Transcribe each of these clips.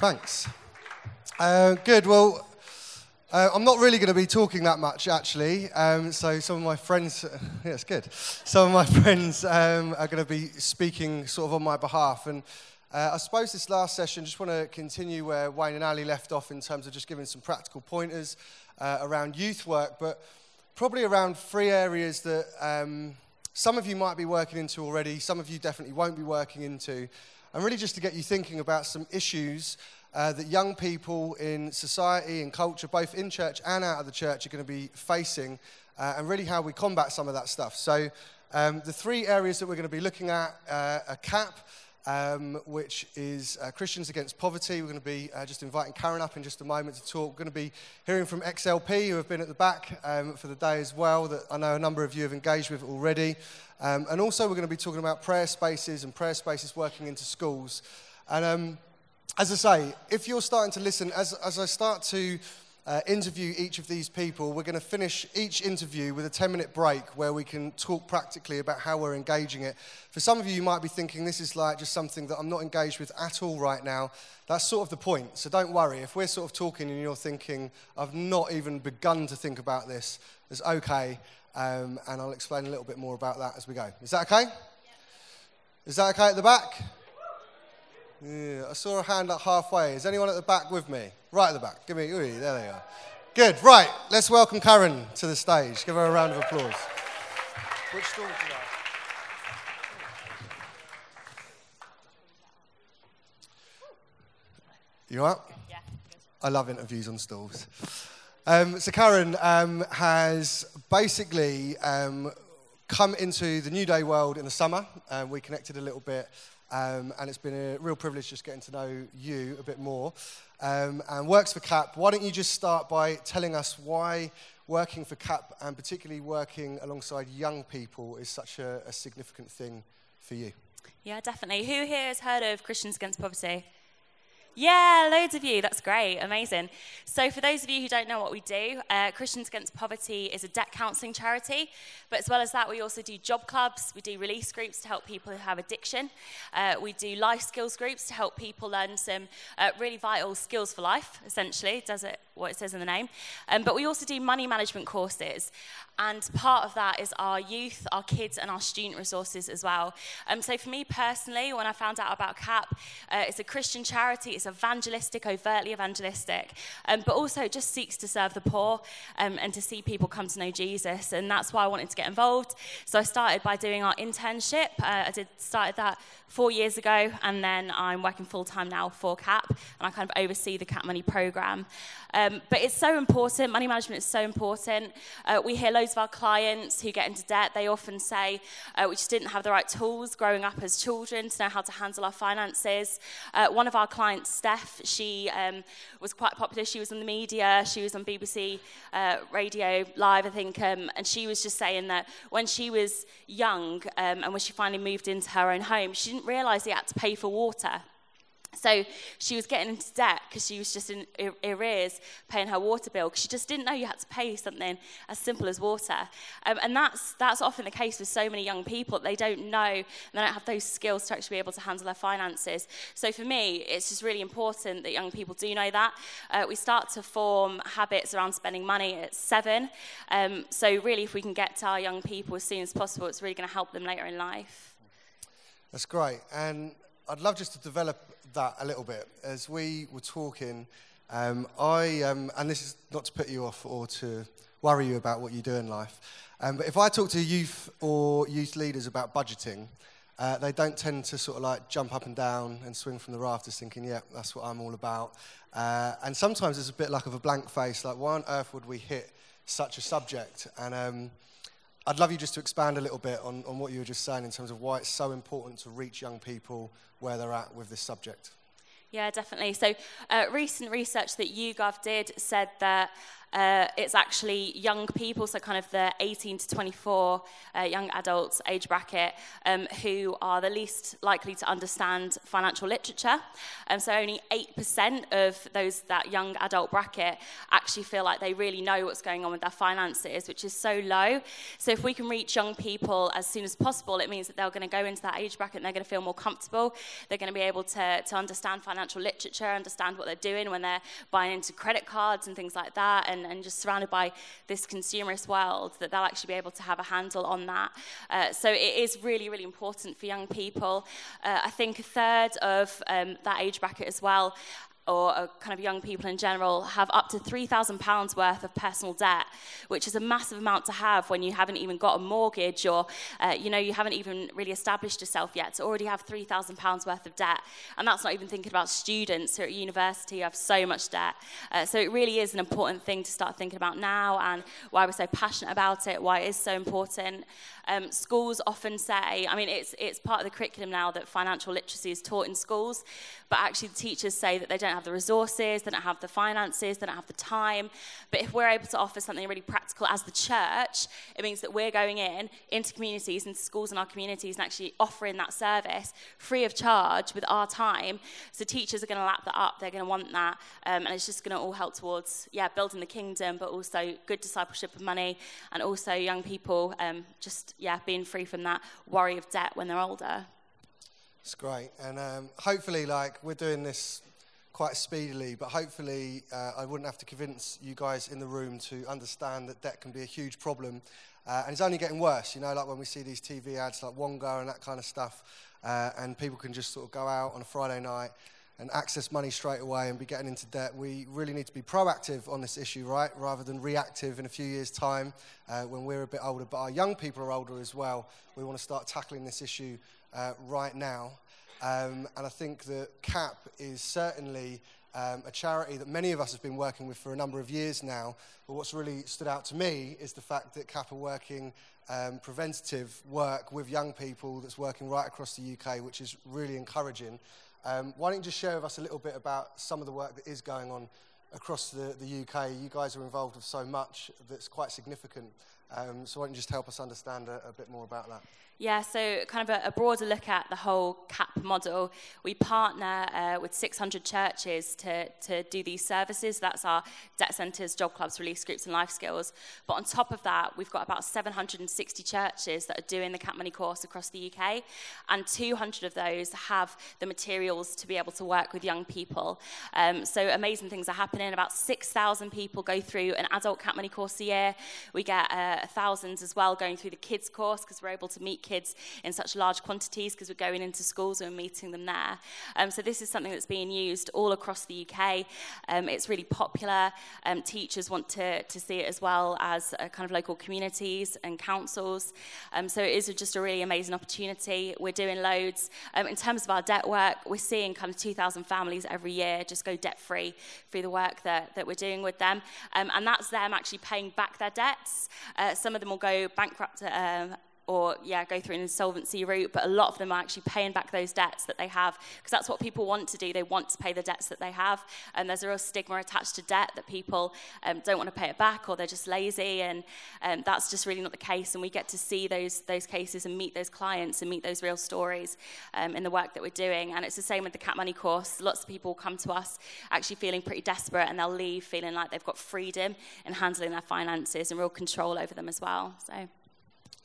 Thanks. Uh, good. Well, uh, I'm not really going to be talking that much, actually. Um, so some of my friends, yeah, good. Some of my friends um, are going to be speaking sort of on my behalf. And uh, I suppose this last session, just want to continue where Wayne and Ali left off in terms of just giving some practical pointers uh, around youth work, but probably around three areas that um, some of you might be working into already, some of you definitely won't be working into, and really just to get you thinking about some issues uh, that young people in society and culture, both in church and out of the church, are going to be facing, uh, and really how we combat some of that stuff. So, um, the three areas that we're going to be looking at uh, are CAP, um, which is uh, Christians Against Poverty. We're going to be uh, just inviting Karen up in just a moment to talk. We're going to be hearing from XLP, who have been at the back um, for the day as well, that I know a number of you have engaged with already. Um, and also, we're going to be talking about prayer spaces and prayer spaces working into schools. And um, as I say, if you're starting to listen, as, as I start to uh, interview each of these people, we're going to finish each interview with a 10 minute break where we can talk practically about how we're engaging it. For some of you, you might be thinking this is like just something that I'm not engaged with at all right now. That's sort of the point. So don't worry. If we're sort of talking and you're thinking, I've not even begun to think about this, it's okay. Um, and I'll explain a little bit more about that as we go. Is that okay? Yeah. Is that okay at the back? Yeah, I saw a hand up halfway. Is anyone at the back with me? Right at the back. Give me, ooh, there they are. Good. Right, let's welcome Karen to the stage. Give her a round of applause. Which stall do you You up? Yeah. I love interviews on stalls. Um, so Karen um, has basically um, come into the Newday world in the summer. Um, we connected a little bit um, and it's been a real privilege just getting to know you a bit more. Um, and works for CAP. Why don't you just start by telling us why working for CAP and particularly working alongside young people is such a, a significant thing for you? Yeah, definitely. Who here has heard of Christians Against Poverty? Yeah, loads of you. That's great. Amazing. So, for those of you who don't know what we do, uh, Christians Against Poverty is a debt counselling charity. But as well as that, we also do job clubs, we do release groups to help people who have addiction, uh, we do life skills groups to help people learn some uh, really vital skills for life, essentially, does it what it says in the name. Um, but we also do money management courses. And part of that is our youth, our kids, and our student resources as well. Um, so, for me personally, when I found out about CAP, uh, it's a Christian charity it's evangelistic, overtly evangelistic, um, but also it just seeks to serve the poor um, and to see people come to know Jesus. And that's why I wanted to get involved. So I started by doing our internship. Uh, I did started that four years ago, and then I'm working full time now for CAP, and I kind of oversee the CAP Money program. Um, but it's so important. Money management is so important. Uh, we hear loads of our clients who get into debt. They often say uh, we just didn't have the right tools growing up as children to know how to handle our finances. Uh, one of our clients, Steph, she um, was quite popular. She was in the media. She was on BBC uh, Radio Live, I think, um, and she was just saying that when she was young um, and when she finally moved into her own home, she didn't realise she had to pay for water. So she was getting into debt because she was just in arrears paying her water bill because she just didn't know you had to pay something as simple as water. Um, and that's, that's often the case with so many young people. They don't know, and they don't have those skills to actually be able to handle their finances. So for me, it's just really important that young people do know that. Uh, we start to form habits around spending money at seven. Um, so really, if we can get to our young people as soon as possible, it's really going to help them later in life. That's great. And I'd love just to develop that a little bit. As we were talking, um, I, um, and this is not to put you off or to worry you about what you do in life, um, but if I talk to youth or youth leaders about budgeting, uh, they don't tend to sort of like jump up and down and swing from the rafters thinking, yeah, that's what I'm all about. Uh, and sometimes it's a bit like of a blank face, like, why on earth would we hit such a subject? And um, I'd love you just to expand a little bit on, on what you were just saying in terms of why it's so important to reach young people where they're at with this subject. Yeah, definitely. So, uh, recent research that YouGov did said that uh, it's actually young people, so kind of the 18 to 24 uh, young adults age bracket, um, who are the least likely to understand financial literature. Um, so only 8% of those that young adult bracket actually feel like they really know what's going on with their finances, which is so low. So if we can reach young people as soon as possible, it means that they're going to go into that age bracket and they're going to feel more comfortable. They're going to be able to, to understand financial literature, understand what they're doing when they're buying into credit cards and things like that. And and, and just surrounded by this consumerist world, that they'll actually be able to have a handle on that. Uh, so it is really, really important for young people. Uh, I think a third of um, that age bracket as well or kind of young people in general have up to £3,000 worth of personal debt, which is a massive amount to have when you haven't even got a mortgage or, uh, you know, you haven't even really established yourself yet to already have £3,000 worth of debt. And that's not even thinking about students who are at university have so much debt. Uh, so it really is an important thing to start thinking about now and why we're so passionate about it, why it is so important. Um, schools often say, I mean, it's, it's part of the curriculum now that financial literacy is taught in schools, but actually the teachers say that they don't have the resources, they don't have the finances, they don't have the time. But if we're able to offer something really practical as the church, it means that we're going in into communities, into schools in our communities, and actually offering that service free of charge with our time. So teachers are going to lap that up, they're going to want that, um, and it's just going to all help towards, yeah, building the kingdom, but also good discipleship of money, and also young people um, just yeah, being free from that worry of debt when they're older. It's great, and um, hopefully, like we're doing this quite speedily, but hopefully, uh, I wouldn't have to convince you guys in the room to understand that debt can be a huge problem, uh, and it's only getting worse. You know, like when we see these TV ads like Wonga and that kind of stuff, uh, and people can just sort of go out on a Friday night and access money straight away and be getting into debt. We really need to be proactive on this issue, right, rather than reactive in a few years' time uh, when we're a bit older. But our young people are older as well. We want to start tackling this issue uh, right now. Um, and I think that CAP is certainly um, a charity that many of us have been working with for a number of years now. But what's really stood out to me is the fact that CAP are working um, preventative work with young people that's working right across the UK, which is really encouraging. Um, why don't you just share with us a little bit about some of the work that is going on across the, the UK? You guys are involved with so much that's quite significant. Um, so why don't you just help us understand a, a bit more about that? Yeah, so kind of a, a, broader look at the whole CAP model. We partner uh, with 600 churches to, to do these services. That's our debt centres, job clubs, release groups, and life skills. But on top of that, we've got about 760 churches that are doing the CAP Money course across the UK, and 200 of those have the materials to be able to work with young people. Um, so amazing things are happening. About 6,000 people go through an adult CAP Money course a year. We get uh, thousands as well going through the kids course because we're able to meet kids in such large quantities because we're going into schools and we're meeting them there. Um, so this is something that's being used all across the UK. Um, it's really popular. Um, teachers want to, to see it as well as uh, kind of local communities and councils. Um, so it is just a really amazing opportunity. We're doing loads. Um, in terms of our debt work, we're seeing kind of 2,000 families every year just go debt free through the work that, that we're doing with them. Um, and that's them actually paying back their debts. Uh, some of them will go bankrupt um, or yeah, go through an insolvency route, but a lot of them are actually paying back those debts that they have because that's what people want to do. They want to pay the debts that they have, and there's a real stigma attached to debt that people um, don't want to pay it back or they're just lazy, and um, that's just really not the case. And we get to see those those cases and meet those clients and meet those real stories um, in the work that we're doing. And it's the same with the CAP Money course. Lots of people come to us actually feeling pretty desperate, and they'll leave feeling like they've got freedom in handling their finances and real control over them as well. So.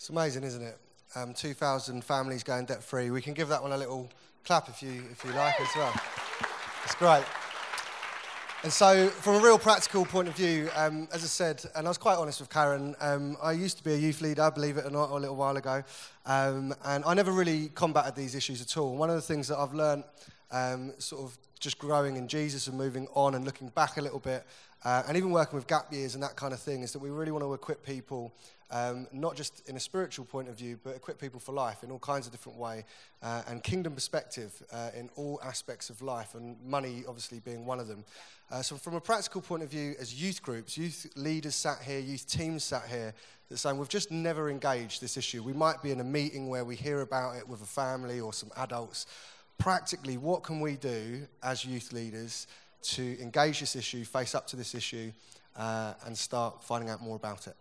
It's amazing, isn't it? Um, 2,000 families going debt free. We can give that one a little clap if you, if you like as well. It's great. And so, from a real practical point of view, um, as I said, and I was quite honest with Karen, um, I used to be a youth leader, believe it or not, a little while ago, um, and I never really combated these issues at all. One of the things that I've learned, um, sort of just growing in Jesus and moving on and looking back a little bit, uh, and even working with gap years and that kind of thing, is that we really want to equip people um, not just in a spiritual point of view, but equip people for life in all kinds of different way, uh, and kingdom perspective uh, in all aspects of life, and money obviously being one of them. Uh, so, from a practical point of view, as youth groups, youth leaders sat here, youth teams sat here, that saying we've just never engaged this issue. We might be in a meeting where we hear about it with a family or some adults. Practically, what can we do as youth leaders to engage this issue, face up to this issue, uh, and start finding out more about it?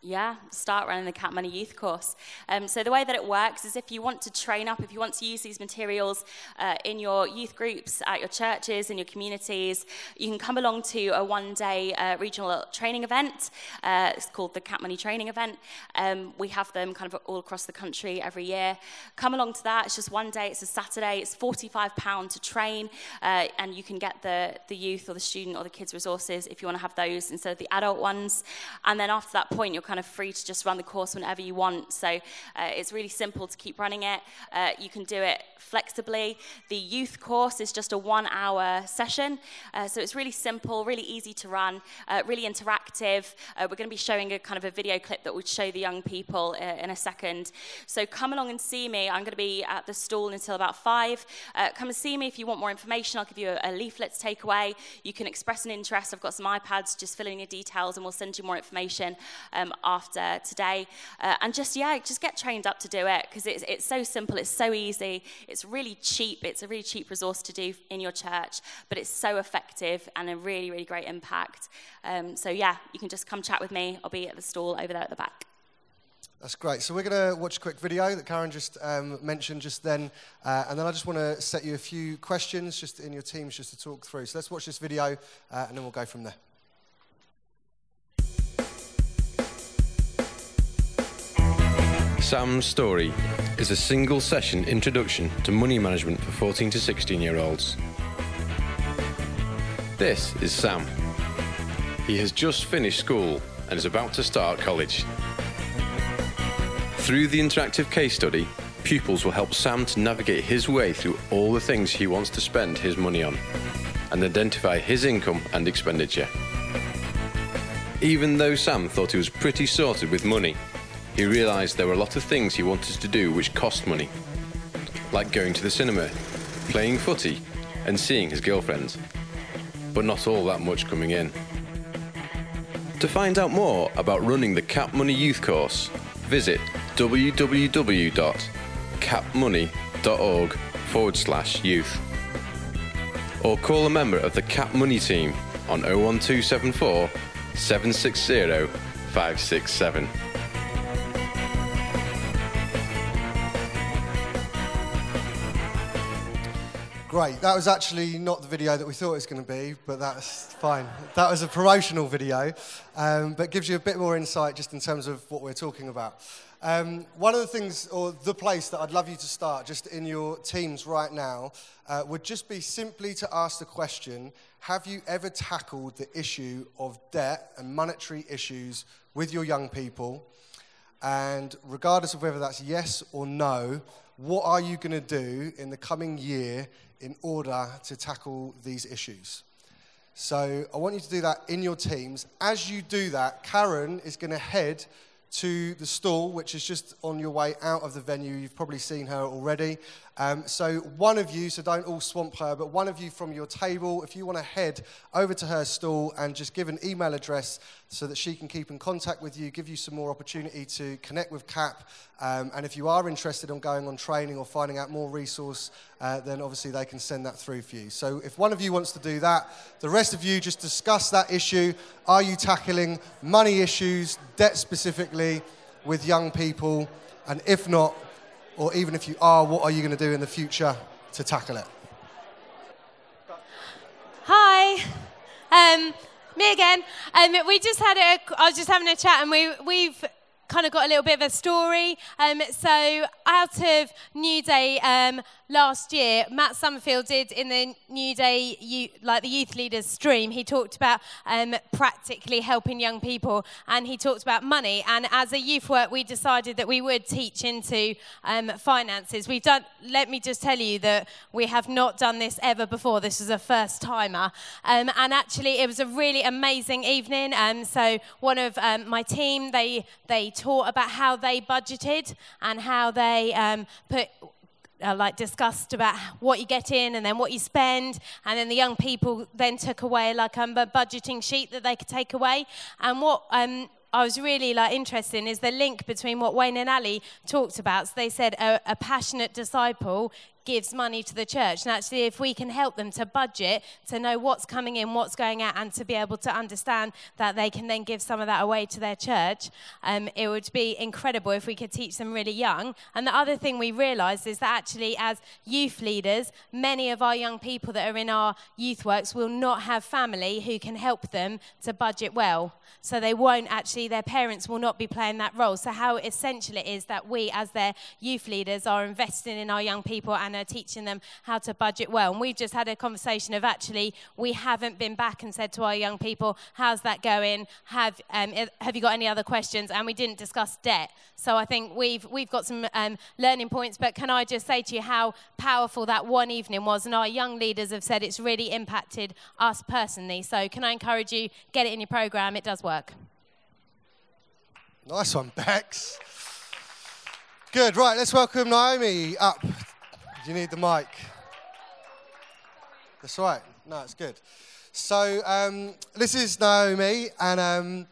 Yeah, start running the CAP Money Youth course. Um, so the way that it works is if you want to train up, if you want to use these materials uh, in your youth groups, at your churches, in your communities, you can come along to a one-day uh, regional training event. Uh, it's called the CAP Money Training Event. Um, we have them kind of all across the country every year. Come along to that. It's just one day. It's a Saturday. It's forty-five pound to train, uh, and you can get the the youth or the student or the kids resources if you want to have those instead of the adult ones. And then after that point, you're kind of free to just run the course whenever you want. So uh, it's really simple to keep running it. Uh, you can do it flexibly. The youth course is just a one hour session. Uh, so it's really simple, really easy to run, uh, really interactive. Uh, we're going to be showing a kind of a video clip that would show the young people uh, in a second. So come along and see me. I'm going to be at the stall until about five. come and see me if you want more information. I'll give you a, a leaflet to take away. You can express an interest. I've got some iPads, just fill in your details and we'll send you more information um, after today. Uh, and just, yeah, just get trained up to do it because it's, it's so simple, it's so easy, it's really cheap. It's a really cheap resource to do in your church, but it's so effective and a really, really great impact. Um, so, yeah, you can just come chat with me. I'll be at the stall over there at the back. That's great. So we're going to watch a quick video that Karen just um, mentioned just then, uh, and then I just want to set you a few questions just in your teams just to talk through. So let's watch this video, uh, and then we'll go from there. Sam's Story is a single session introduction to money management for 14 to 16 year olds. This is Sam. He has just finished school and is about to start college. Through the interactive case study, pupils will help Sam to navigate his way through all the things he wants to spend his money on and identify his income and expenditure. Even though Sam thought he was pretty sorted with money, he realised there were a lot of things he wanted to do which cost money, like going to the cinema, playing footy, and seeing his girlfriends, but not all that much coming in. To find out more about running the Cap Money Youth Course, visit www.capmoney.org forward slash youth. Or call a member of the Cap Money team on 01274 760 567. Great. That was actually not the video that we thought it was going to be, but that's fine. That was a promotional video, um, but gives you a bit more insight just in terms of what we're talking about. Um, one of the things, or the place that I'd love you to start just in your teams right now, uh, would just be simply to ask the question Have you ever tackled the issue of debt and monetary issues with your young people? And regardless of whether that's yes or no, what are you going to do in the coming year in order to tackle these issues. So I want you to do that in your teams. As you do that, Karen is going to head to the stall, which is just on your way out of the venue. You've probably seen her already. Um, so, one of you, so don't all swamp her, but one of you from your table, if you want to head over to her stall and just give an email address so that she can keep in contact with you, give you some more opportunity to connect with CAP. Um, and if you are interested in going on training or finding out more resource, uh, then obviously they can send that through for you. So, if one of you wants to do that, the rest of you just discuss that issue. Are you tackling money issues, debt specifically, with young people? And if not, or even if you are, what are you going to do in the future to tackle it? Hi. Um, me again. Um, we just had a, I was just having a chat and we, we've kind of got a little bit of a story. Um, so out of Newday um, last year, Matt Summerfield did in the Newday, you, like the youth leaders stream, he talked about um, practically helping young people and he talked about money. And as a youth work, we decided that we would teach into um, finances. We've done, let me just tell you that we have not done this ever before. This is a first timer. Um, and actually, it was a really amazing evening. Um, so one of um, my team, they, they taught about how they budgeted and how they put uh, like discussed about what you get in and then what you spend and then the young people then took away like um, a budgeting sheet that they could take away and what um, I was really like interested in is the link between what Wayne and Ali talked about. So they said a, a passionate disciple gives money to the church. And actually, if we can help them to budget, to know what's coming in, what's going out, and to be able to understand that they can then give some of that away to their church, um, it would be incredible if we could teach them really young. And the other thing we realised is that actually, as youth leaders, many of our young people that are in our youth works will not have family who can help them to budget well. So they won't actually, their parents will not be playing that role. So, how essential it is that we, as their youth leaders, are investing in our young people and teaching them how to budget well. And we've just had a conversation of actually, we haven't been back and said to our young people, How's that going? Have, um, have you got any other questions? And we didn't discuss debt. So, I think we've, we've got some um, learning points. But can I just say to you how powerful that one evening was? And our young leaders have said it's really impacted us personally. So, can I encourage you, get it in your program? It does work. Nice one, Bex. Good, right, let's welcome Naomi up. You need the mic? That's right. No, it's good. So, um, this is Naomi, and um,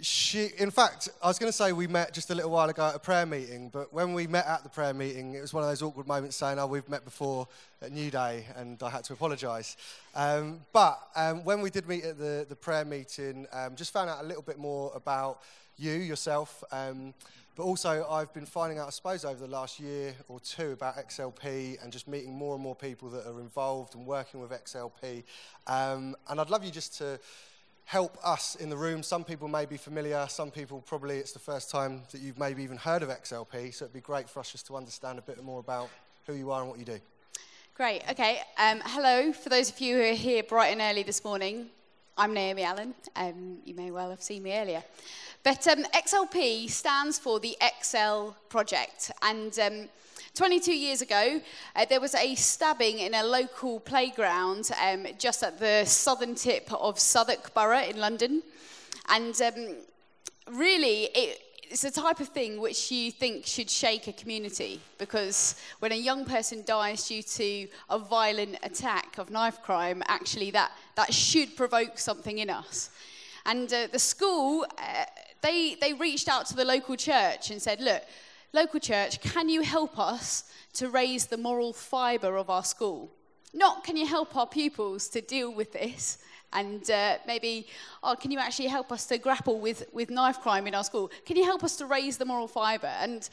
she, in fact, I was going to say we met just a little while ago at a prayer meeting, but when we met at the prayer meeting, it was one of those awkward moments saying, Oh, we've met before at Newday, and I had to apologise. Um, but um, when we did meet at the, the prayer meeting, um, just found out a little bit more about you, yourself. Um, but also, I've been finding out, I suppose, over the last year or two about XLP and just meeting more and more people that are involved and working with XLP. Um, and I'd love you just to help us in the room. Some people may be familiar, some people probably it's the first time that you've maybe even heard of XLP, so it'd be great for us just to understand a bit more about who you are and what you do. Great, okay. Um, hello, for those of you who are here bright and early this morning, I'm Naomi Allen. Um, you may well have seen me earlier. But um, XLP stands for the XL Project, and um, 22 years ago, uh, there was a stabbing in a local playground um, just at the southern tip of Southwark Borough in London. And um, really, it, it's the type of thing which you think should shake a community because when a young person dies due to a violent attack of knife crime, actually that, that should provoke something in us. And uh, the school, uh, they, they reached out to the local church and said, look, local church, can you help us to raise the moral fibre of our school? Not can you help our pupils to deal with this? And uh, maybe, oh, can you actually help us to grapple with, with knife crime in our school? Can you help us to raise the moral fibre? And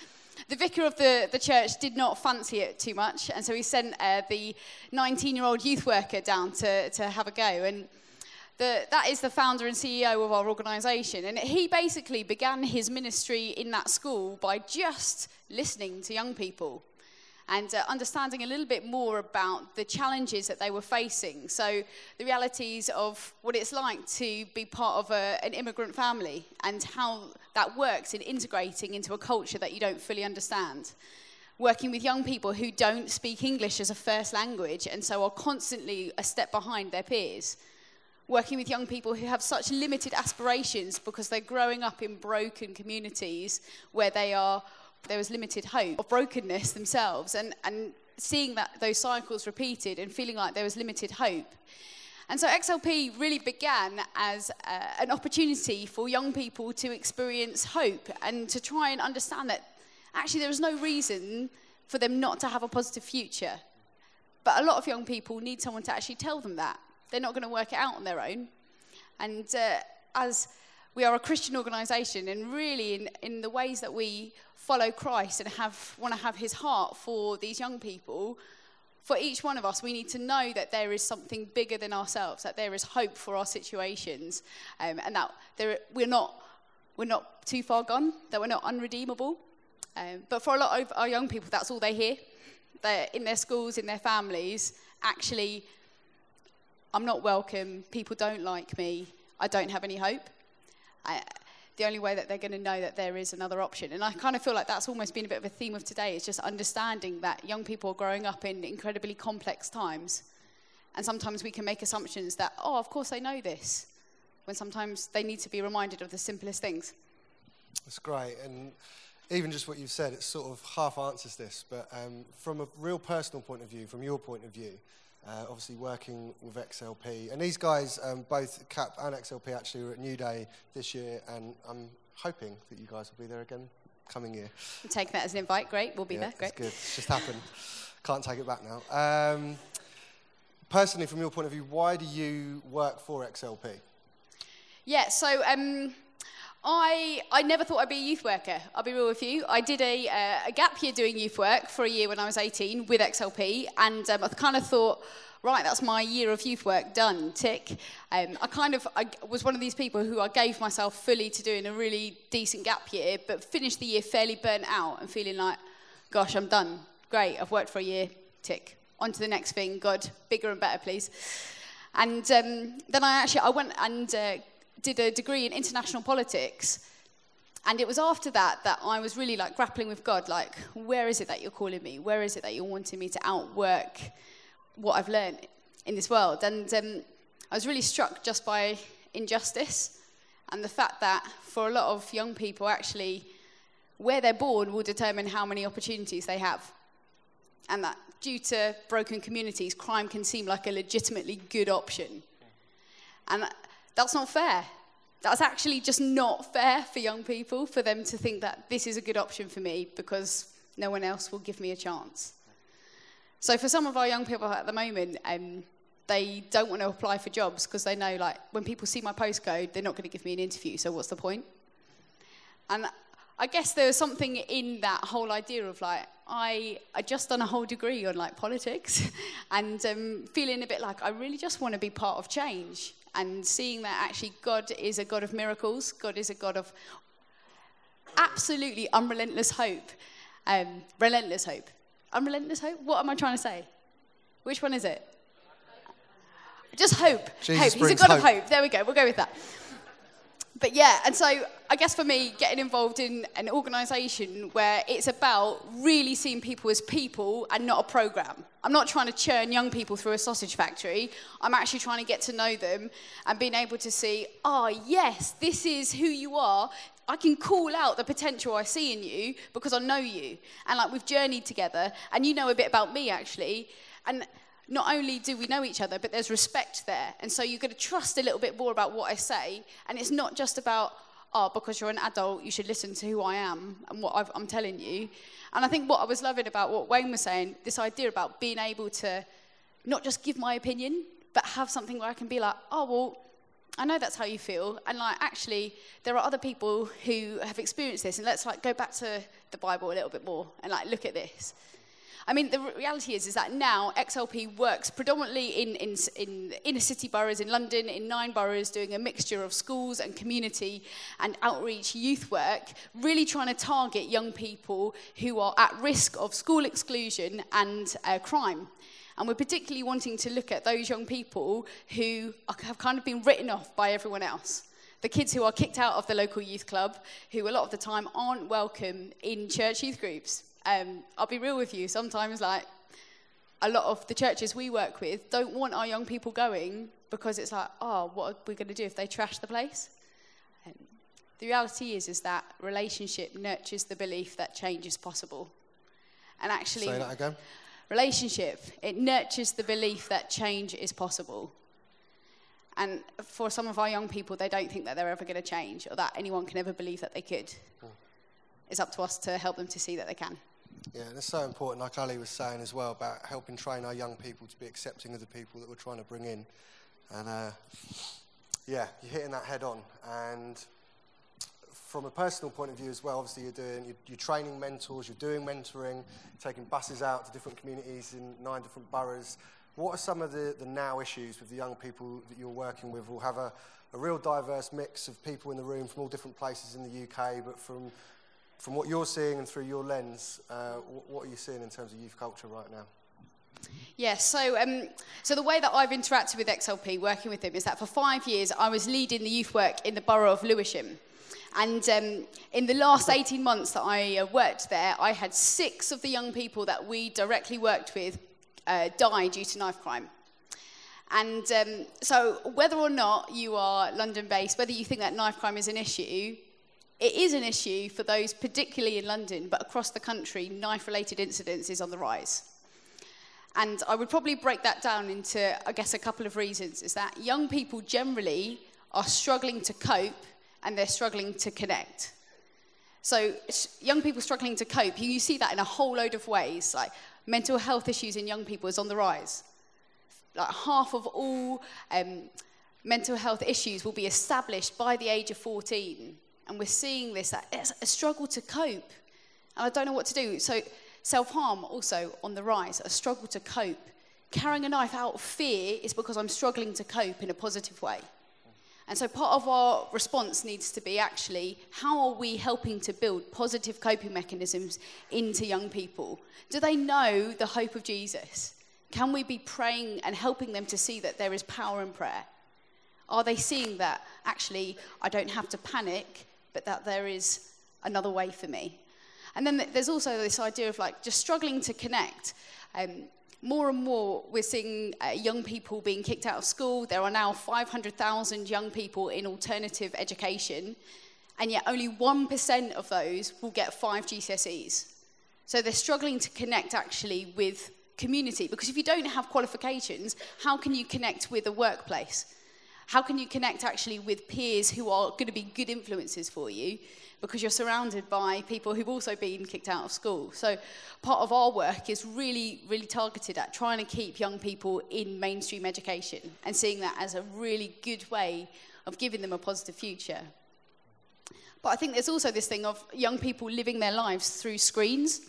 the vicar of the, the church did not fancy it too much, and so he sent uh, the 19 year old youth worker down to, to have a go. And the, that is the founder and CEO of our organisation. And he basically began his ministry in that school by just listening to young people and uh, understanding a little bit more about the challenges that they were facing. So, the realities of what it's like to be part of a, an immigrant family and how that works in integrating into a culture that you don't fully understand. Working with young people who don't speak English as a first language and so are constantly a step behind their peers working with young people who have such limited aspirations because they're growing up in broken communities where they are there is limited hope of brokenness themselves and, and seeing that those cycles repeated and feeling like there was limited hope and so XLP really began as uh, an opportunity for young people to experience hope and to try and understand that actually there is no reason for them not to have a positive future. But a lot of young people need someone to actually tell them that. They're not going to work it out on their own. And uh, as we are a Christian organisation, and really in, in the ways that we follow Christ and have, want to have his heart for these young people, for each one of us, we need to know that there is something bigger than ourselves, that there is hope for our situations, um, and that there, we're, not, we're not too far gone, that we're not unredeemable. Um, but for a lot of our young people, that's all they hear. They're in their schools, in their families, actually I'm not welcome, people don't like me, I don't have any hope. I, the only way that they're going to know that there is another option. And I kind of feel like that's almost been a bit of a theme of today, is just understanding that young people are growing up in incredibly complex times. And sometimes we can make assumptions that, oh, of course they know this, when sometimes they need to be reminded of the simplest things. That's great. And even just what you've said, it sort of half answers this. But um, from a real personal point of view, from your point of view, uh, obviously working with XLP. And these guys, um, both CAP and XLP, actually were at Newday this year, and I'm hoping that you guys will be there again coming year. Take that as an invite. Great, we'll be yeah, there. Great. good. It's just happened. Can't take it back now. Um, personally, from your point of view, why do you work for XLP? Yeah, so um, I, I never thought I'd be a youth worker. I'll be real with you. I did a, uh, a gap year doing youth work for a year when I was 18 with XLP, and um, I kind of thought, right, that's my year of youth work done, tick. Um, I kind of I was one of these people who I gave myself fully to doing a really decent gap year, but finished the year fairly burnt out and feeling like, gosh, I'm done. Great, I've worked for a year, tick. On to the next thing, God, bigger and better, please. And um, then I actually I went and uh, did a degree in international politics. And it was after that that I was really like grappling with God, like, where is it that you're calling me? Where is it that you're wanting me to outwork what I've learned in this world? And um, I was really struck just by injustice and the fact that for a lot of young people, actually, where they're born will determine how many opportunities they have. And that due to broken communities, crime can seem like a legitimately good option. And that's not fair. That's actually just not fair for young people for them to think that this is a good option for me because no one else will give me a chance. So for some of our young people at the moment, um, they don't want to apply for jobs because they know, like, when people see my postcode, they're not going to give me an interview. So what's the point? And I guess there was something in that whole idea of like I I just done a whole degree on like politics, and um, feeling a bit like I really just want to be part of change and seeing that actually God is a God of miracles, God is a God of absolutely unrelentless hope, um, relentless hope, unrelentless hope. What am I trying to say? Which one is it? Just hope. Jesus hope. He's a God of hope. hope. There we go. We'll go with that. But yeah, and so I guess for me, getting involved in an organisation where it's about really seeing people as people and not a program. I'm not trying to churn young people through a sausage factory. I'm actually trying to get to know them and being able to see, oh, yes, this is who you are. I can call out the potential I see in you because I know you. And like we've journeyed together and you know a bit about me actually. And not only do we know each other, but there's respect there. And so you're going to trust a little bit more about what I say. And it's not just about, oh, because you're an adult, you should listen to who I am and what I've, I'm telling you. And I think what I was loving about what Wayne was saying, this idea about being able to not just give my opinion, but have something where I can be like, oh, well, I know that's how you feel. And like, actually, there are other people who have experienced this. And let's like go back to the Bible a little bit more and like look at this. I mean, the reality is, is that now XLP works predominantly in, in, in inner city boroughs in London, in nine boroughs, doing a mixture of schools and community and outreach youth work, really trying to target young people who are at risk of school exclusion and uh, crime. And we're particularly wanting to look at those young people who are, have kind of been written off by everyone else. The kids who are kicked out of the local youth club, who a lot of the time aren't welcome in church youth groups. Um, I'll be real with you, sometimes, like, a lot of the churches we work with don't want our young people going because it's like, oh, what are we going to do if they trash the place? Um, the reality is, is that relationship nurtures the belief that change is possible. And actually, Say that again. relationship, it nurtures the belief that change is possible. And for some of our young people, they don't think that they're ever going to change or that anyone can ever believe that they could. It's up to us to help them to see that they can. Yeah, and it's so important, like Ali was saying as well, about helping train our young people to be accepting of the people that we're trying to bring in. And uh, yeah, you're hitting that head on. And from a personal point of view as well, obviously you're doing, you're, you're training mentors, you're doing mentoring, taking buses out to different communities in nine different boroughs. What are some of the, the now issues with the young people that you're working with? We'll have a, a real diverse mix of people in the room from all different places in the UK, but from from what you're seeing and through your lens, uh, what, are you seeing in terms of youth culture right now? Yes, so, um, so the way that I've interacted with XLP, working with them, is that for five years I was leading the youth work in the borough of Lewisham. And um, in the last 18 months that I uh, worked there, I had six of the young people that we directly worked with uh, die due to knife crime. And um, so, whether or not you are London based, whether you think that knife crime is an issue, it is an issue for those, particularly in London, but across the country, knife related incidents is on the rise. And I would probably break that down into, I guess, a couple of reasons. Is that young people generally are struggling to cope and they're struggling to connect. So, young people struggling to cope, you, see that in a whole load of ways. Like, mental health issues in young people is on the rise. Like half of all um, mental health issues will be established by the age of 14. And we're seeing this, that it's a struggle to cope. And I don't know what to do. So, self harm also on the rise, a struggle to cope. Carrying a knife out of fear is because I'm struggling to cope in a positive way. And so, part of our response needs to be actually how are we helping to build positive coping mechanisms into young people? Do they know the hope of Jesus? Can we be praying and helping them to see that there is power in prayer? Are they seeing that actually I don't have to panic, but that there is another way for me? And then there's also this idea of like just struggling to connect. Um, more and more, we're seeing uh, young people being kicked out of school. There are now 500,000 young people in alternative education, and yet only 1% of those will get five GCSEs. So they're struggling to connect actually with community because if you don't have qualifications, how can you connect with a workplace? How can you connect actually with peers who are going to be good influences for you? Because you're surrounded by people who've also been kicked out of school. So, part of our work is really, really targeted at trying to keep young people in mainstream education and seeing that as a really good way of giving them a positive future. But I think there's also this thing of young people living their lives through screens.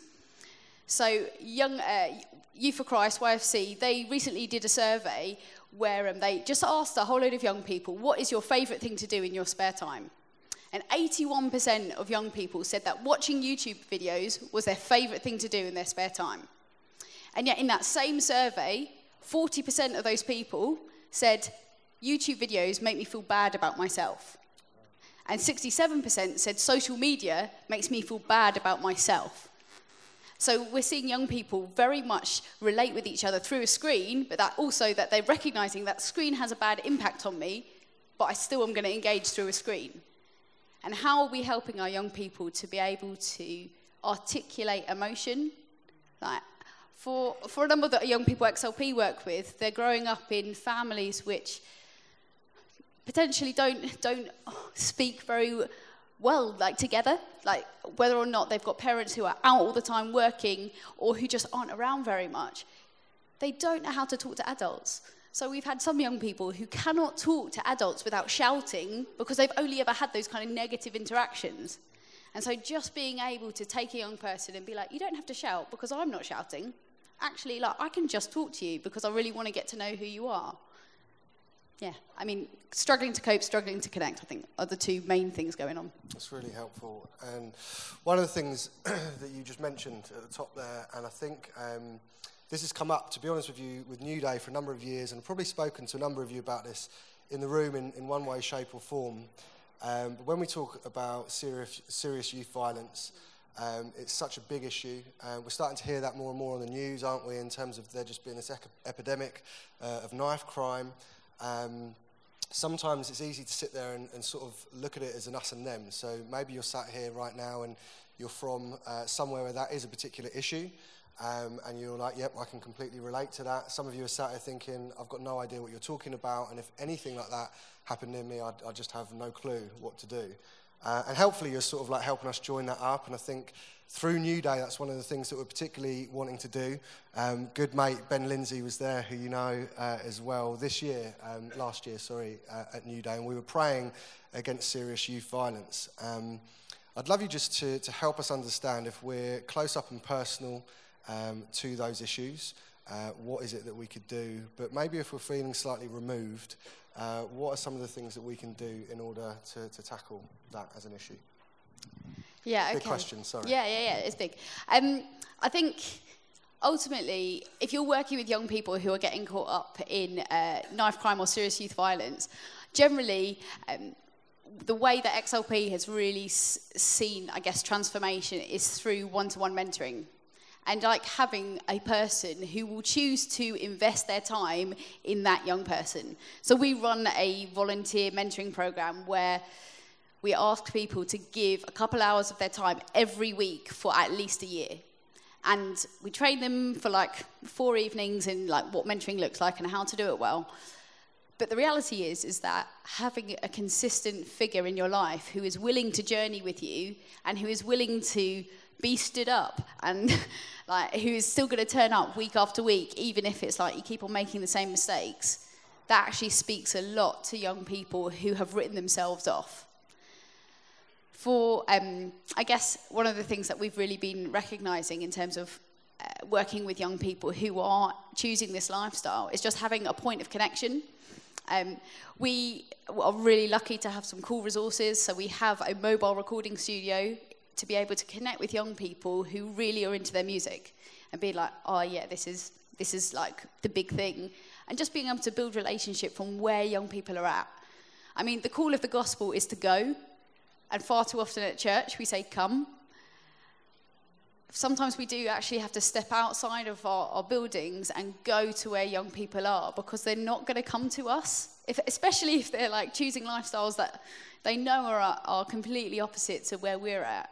So, young, uh, Youth for Christ, YFC, they recently did a survey where um, they just asked a whole load of young people, what is your favourite thing to do in your spare time? And 81% of young people said that watching YouTube videos was their favourite thing to do in their spare time. And yet, in that same survey, 40% of those people said, YouTube videos make me feel bad about myself. And 67% said, social media makes me feel bad about myself. So we're seeing young people very much relate with each other through a screen, but that also that they're recognizing that screen has a bad impact on me, but I still am going to engage through a screen. And how are we helping our young people to be able to articulate emotion? Like for, for a number of the young people XLP work with, they're growing up in families which potentially don't, don't speak very well, like together, like whether or not they've got parents who are out all the time working or who just aren't around very much, they don't know how to talk to adults. So we've had some young people who cannot talk to adults without shouting because they've only ever had those kind of negative interactions. And so just being able to take a young person and be like, you don't have to shout because I'm not shouting. Actually, like I can just talk to you because I really want to get to know who you are yeah, I mean, struggling to cope, struggling to connect, I think, are the two main things going on. That's really helpful. And one of the things that you just mentioned at the top there, and I think um, this has come up, to be honest with you, with Newday for a number of years, and I've probably spoken to a number of you about this in the room in, in one way, shape, or form. Um, but when we talk about serious, serious youth violence, um, it's such a big issue. Uh, we're starting to hear that more and more on the news, aren't we, in terms of there just being this ec- epidemic uh, of knife crime. um, sometimes it's easy to sit there and, and, sort of look at it as an us and them. So maybe you're sat here right now and you're from uh, somewhere where that is a particular issue. Um, and you're like, yep, I can completely relate to that. Some of you are sat here thinking, I've got no idea what you're talking about, and if anything like that happened near me, I'd, I'd just have no clue what to do. Uh, and helpfully, you're sort of like helping us join that up, and I think through Newday, that's one of the things that we're particularly wanting to do. Um, good mate Ben Lindsay was there, who you know uh, as well, this year, um, last year, sorry, uh, at Newday, and we were praying against serious youth violence. Um, I'd love you just to, to help us understand if we're close up and personal um, to those issues, uh, what is it that we could do? But maybe if we're feeling slightly removed, uh, what are some of the things that we can do in order to, to tackle that as an issue? Yeah, okay. Big question, sorry. Yeah, yeah, yeah, it's big. Um, I think ultimately, if you're working with young people who are getting caught up in uh, knife crime or serious youth violence, generally, um, the way that XLP has really s- seen, I guess, transformation is through one-to-one mentoring. And like having a person who will choose to invest their time in that young person. So we run a volunteer mentoring program where we ask people to give a couple hours of their time every week for at least a year. And we train them for like four evenings in like what mentoring looks like and how to do it well. but the reality is, is that having a consistent figure in your life who is willing to journey with you and who is willing to be stood up and like who is still going to turn up week after week, even if it's like you keep on making the same mistakes, that actually speaks a lot to young people who have written themselves off. For, um, I guess, one of the things that we've really been recognizing in terms of uh, working with young people who are choosing this lifestyle is just having a point of connection. Um, we are really lucky to have some cool resources. So we have a mobile recording studio to be able to connect with young people who really are into their music and be like, oh yeah, this is this is like the big thing, and just being able to build relationship from where young people are at. I mean, the call of the gospel is to go, and far too often at church we say come. Sometimes we do actually have to step outside of our, our buildings and go to where young people are because they're not going to come to us, if, especially if they're like choosing lifestyles that they know are, are completely opposite to where we're at.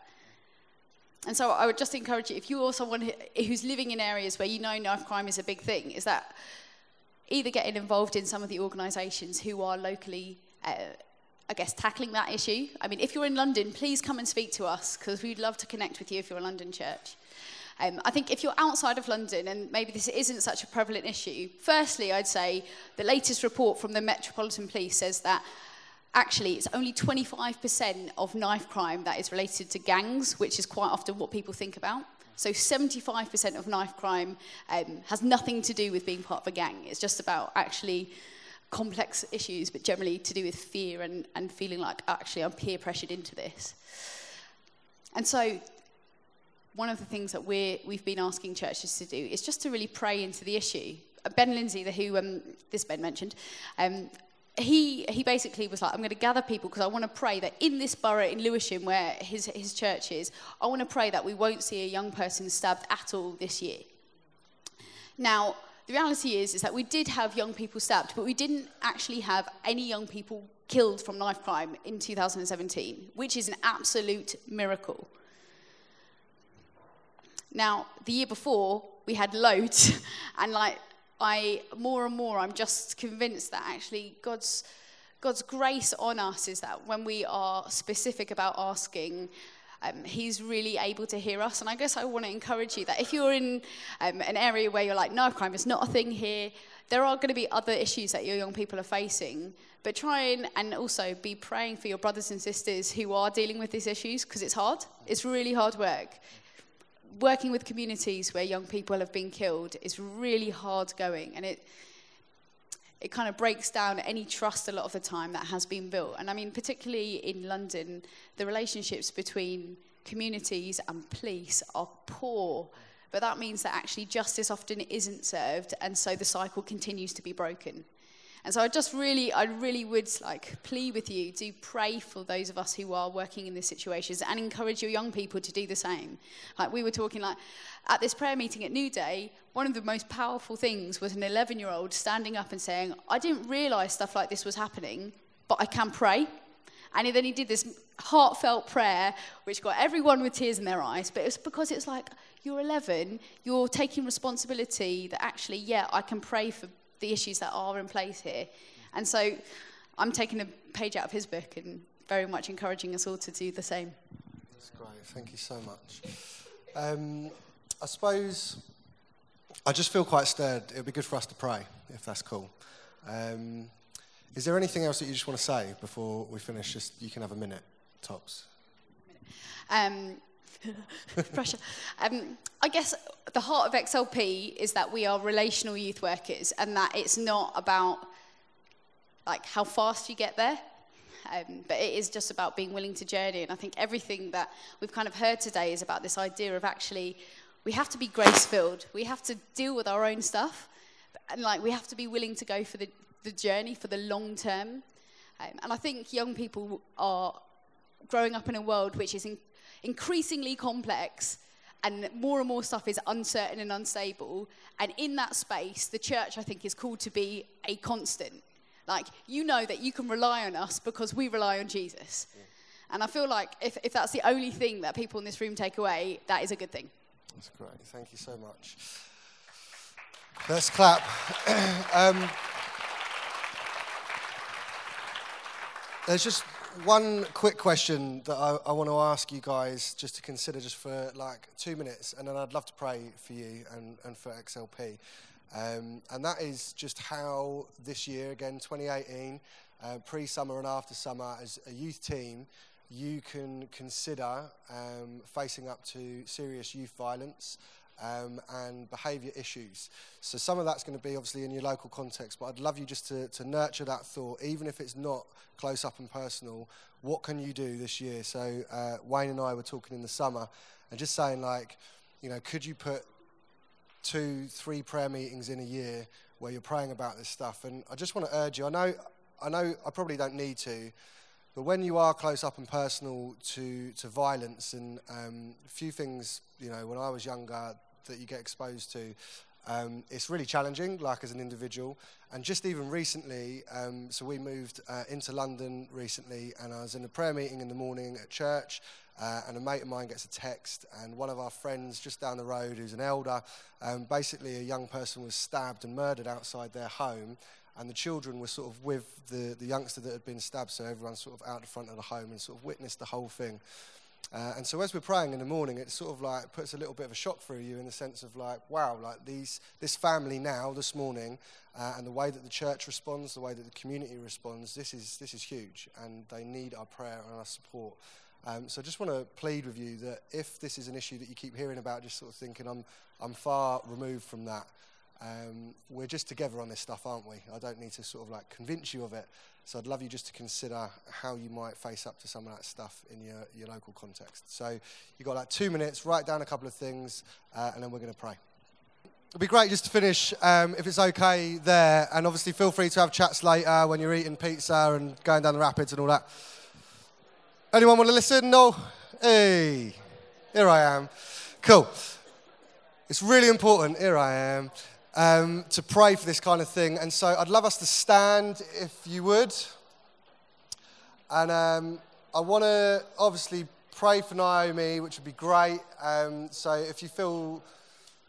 And so I would just encourage you, if you're someone who's living in areas where you know knife crime is a big thing, is that either getting involved in some of the organisations who are locally, uh, I guess, tackling that issue. I mean, if you're in London, please come and speak to us because we'd love to connect with you if you're a London church. Um, I think if you're outside of London and maybe this isn't such a prevalent issue, firstly, I'd say the latest report from the Metropolitan Police says that actually it's only 25% of knife crime that is related to gangs, which is quite often what people think about. So 75% of knife crime um, has nothing to do with being part of a gang. It's just about actually complex issues, but generally to do with fear and, and feeling like actually I'm peer pressured into this. And so one of the things that we're, we've been asking churches to do is just to really pray into the issue. Ben Lindsay, the who um, this Ben mentioned, um, he, he basically was like, I'm going to gather people because I want to pray that in this borough in Lewisham, where his, his church is, I want to pray that we won't see a young person stabbed at all this year. Now, the reality is, is that we did have young people stabbed, but we didn't actually have any young people killed from knife crime in 2017, which is an absolute miracle. Now, the year before, we had loads, and like I more and more I'm just convinced that actually God's God's grace on us is that when we are specific about asking, um, He's really able to hear us. And I guess I want to encourage you that if you're in um, an area where you're like, no, crime is not a thing here, there are going to be other issues that your young people are facing. But try and, and also be praying for your brothers and sisters who are dealing with these issues because it's hard. It's really hard work working with communities where young people have been killed is really hard going and it it kind of breaks down any trust a lot of the time that has been built. And i mean particularly in london the relationships between communities and police are poor. But that means that actually justice often isn't served and so the cycle continues to be broken. And so I just really, I really would like plea with you do pray for those of us who are working in these situations and encourage your young people to do the same. Like we were talking like at this prayer meeting at Newday, one of the most powerful things was an 11 year old standing up and saying, I didn't realize stuff like this was happening, but I can pray. And then he did this heartfelt prayer, which got everyone with tears in their eyes. But it was because it's like, you're 11, you're taking responsibility that actually, yeah, I can pray for the issues that are in place here. And so I'm taking a page out of his book and very much encouraging us all to do the same. That's great. Thank you so much. Um, I suppose I just feel quite stirred. It would be good for us to pray, if that's cool. Um, is there anything else that you just want to say before we finish? Just you can have a minute, tops. Um, pressure. Um, I guess the heart of XLP is that we are relational youth workers and that it's not about like how fast you get there. Um, but it is just about being willing to journey. And I think everything that we've kind of heard today is about this idea of actually we have to be grace filled. We have to deal with our own stuff. And like we have to be willing to go for the, the journey for the long term. Um, and I think young people are growing up in a world which is in, increasingly complex and more and more stuff is uncertain and unstable. And in that space, the church, I think, is called to be a constant. Like, you know that you can rely on us because we rely on Jesus. Yeah. And I feel like if, if that's the only thing that people in this room take away, that is a good thing. That's great. Thank you so much. Let's clap. um, There's just one quick question that I, I want to ask you guys just to consider just for like two minutes, and then I'd love to pray for you and, and for XLP. Um, and that is just how this year, again, 2018, uh, pre summer and after summer, as a youth team, you can consider um, facing up to serious youth violence um, and behaviour issues. So some of that's going to be obviously in your local context, but I'd love you just to, to nurture that thought, even if it's not close up and personal. What can you do this year? So uh, Wayne and I were talking in the summer and just saying like, you know, could you put two, three prayer meetings in a year where you're praying about this stuff? And I just want to urge you. I know, I know, I probably don't need to. But when you are close up and personal to, to violence, and um, a few things, you know, when I was younger, that you get exposed to. Um, it's really challenging, like as an individual. And just even recently, um, so we moved uh, into London recently, and I was in a prayer meeting in the morning at church, uh, and a mate of mine gets a text, and one of our friends just down the road, who's an elder, um, basically a young person was stabbed and murdered outside their home, and the children were sort of with the, the youngster that had been stabbed, so everyone's sort of out the front of the home and sort of witnessed the whole thing. Uh, and so as we're praying in the morning, it sort of like puts a little bit of a shock through you in the sense of like, wow, like these, this family now, this morning, uh, and the way that the church responds, the way that the community responds, this is, this is huge. And they need our prayer and our support. Um, so I just want to plead with you that if this is an issue that you keep hearing about, just sort of thinking, I'm, I'm far removed from that, um, we're just together on this stuff, aren't we? I don't need to sort of like convince you of it. So I'd love you just to consider how you might face up to some of that stuff in your, your local context. So you've got like two minutes, write down a couple of things, uh, and then we're going to pray. It'd be great just to finish, um, if it's okay there, and obviously feel free to have chats later when you're eating pizza and going down the rapids and all that. Anyone want to listen? No? Hey, here I am. Cool. It's really important, here I am um, to pray for this kind of thing. And so I'd love us to stand if you would. And um, I want to obviously pray for Naomi, which would be great. Um, so if you feel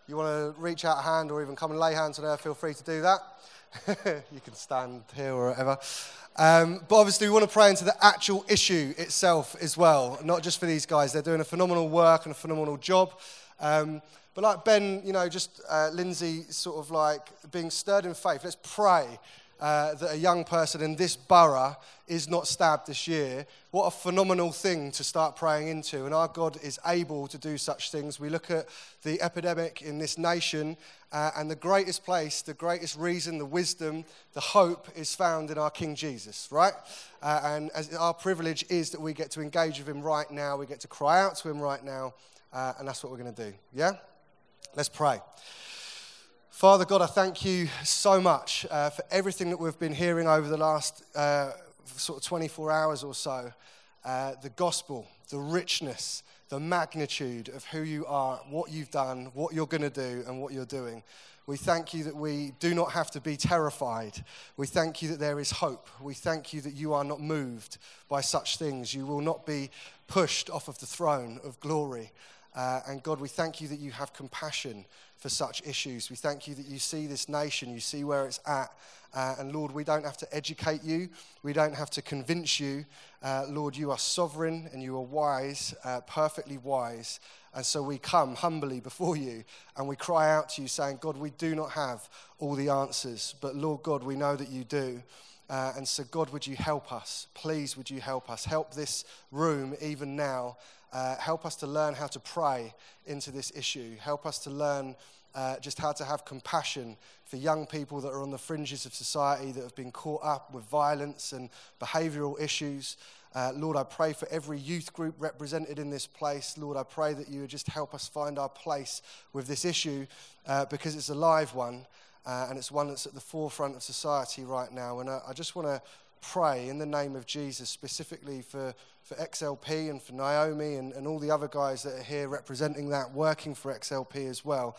you want to reach out a hand or even come and lay hands on her, feel free to do that. you can stand here or whatever. Um, but obviously, we want to pray into the actual issue itself as well, not just for these guys. They're doing a phenomenal work and a phenomenal job. Um, but like Ben, you know, just uh, Lindsay sort of like being stirred in faith, let's pray uh, that a young person in this borough is not stabbed this year. What a phenomenal thing to start praying into. And our God is able to do such things. We look at the epidemic in this nation, uh, and the greatest place, the greatest reason, the wisdom, the hope is found in our King Jesus, right? Uh, and as our privilege is that we get to engage with him right now, we get to cry out to him right now, uh, and that's what we're going to do. Yeah? Let's pray. Father God, I thank you so much uh, for everything that we've been hearing over the last uh, sort of 24 hours or so. Uh, the gospel, the richness, the magnitude of who you are, what you've done, what you're going to do, and what you're doing. We thank you that we do not have to be terrified. We thank you that there is hope. We thank you that you are not moved by such things. You will not be pushed off of the throne of glory. Uh, and God, we thank you that you have compassion for such issues. We thank you that you see this nation, you see where it's at. Uh, and Lord, we don't have to educate you, we don't have to convince you. Uh, Lord, you are sovereign and you are wise, uh, perfectly wise. And so we come humbly before you and we cry out to you, saying, God, we do not have all the answers, but Lord God, we know that you do. Uh, and so, God, would you help us? Please, would you help us? Help this room even now uh, help us to learn how to pray into this issue. Help us to learn uh, just how to have compassion for young people that are on the fringes of society that have been caught up with violence and behavioral issues. Uh, Lord, I pray for every youth group represented in this place. Lord, I pray that you would just help us find our place with this issue uh, because it's a live one uh, and it's one that's at the forefront of society right now. And I, I just want to pray in the name of Jesus specifically for, for XLP and for Naomi and, and all the other guys that are here representing that, working for XLP as well.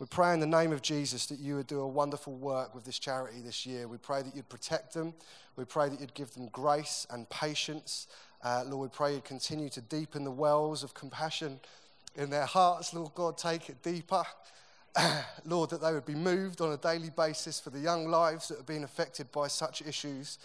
We pray in the name of Jesus that you would do a wonderful work with this charity this year. We pray that you'd protect them. We pray that you'd give them grace and patience. Uh, Lord, we pray you'd continue to deepen the wells of compassion in their hearts. Lord God, take it deeper. Lord, that they would be moved on a daily basis for the young lives that have been affected by such issues.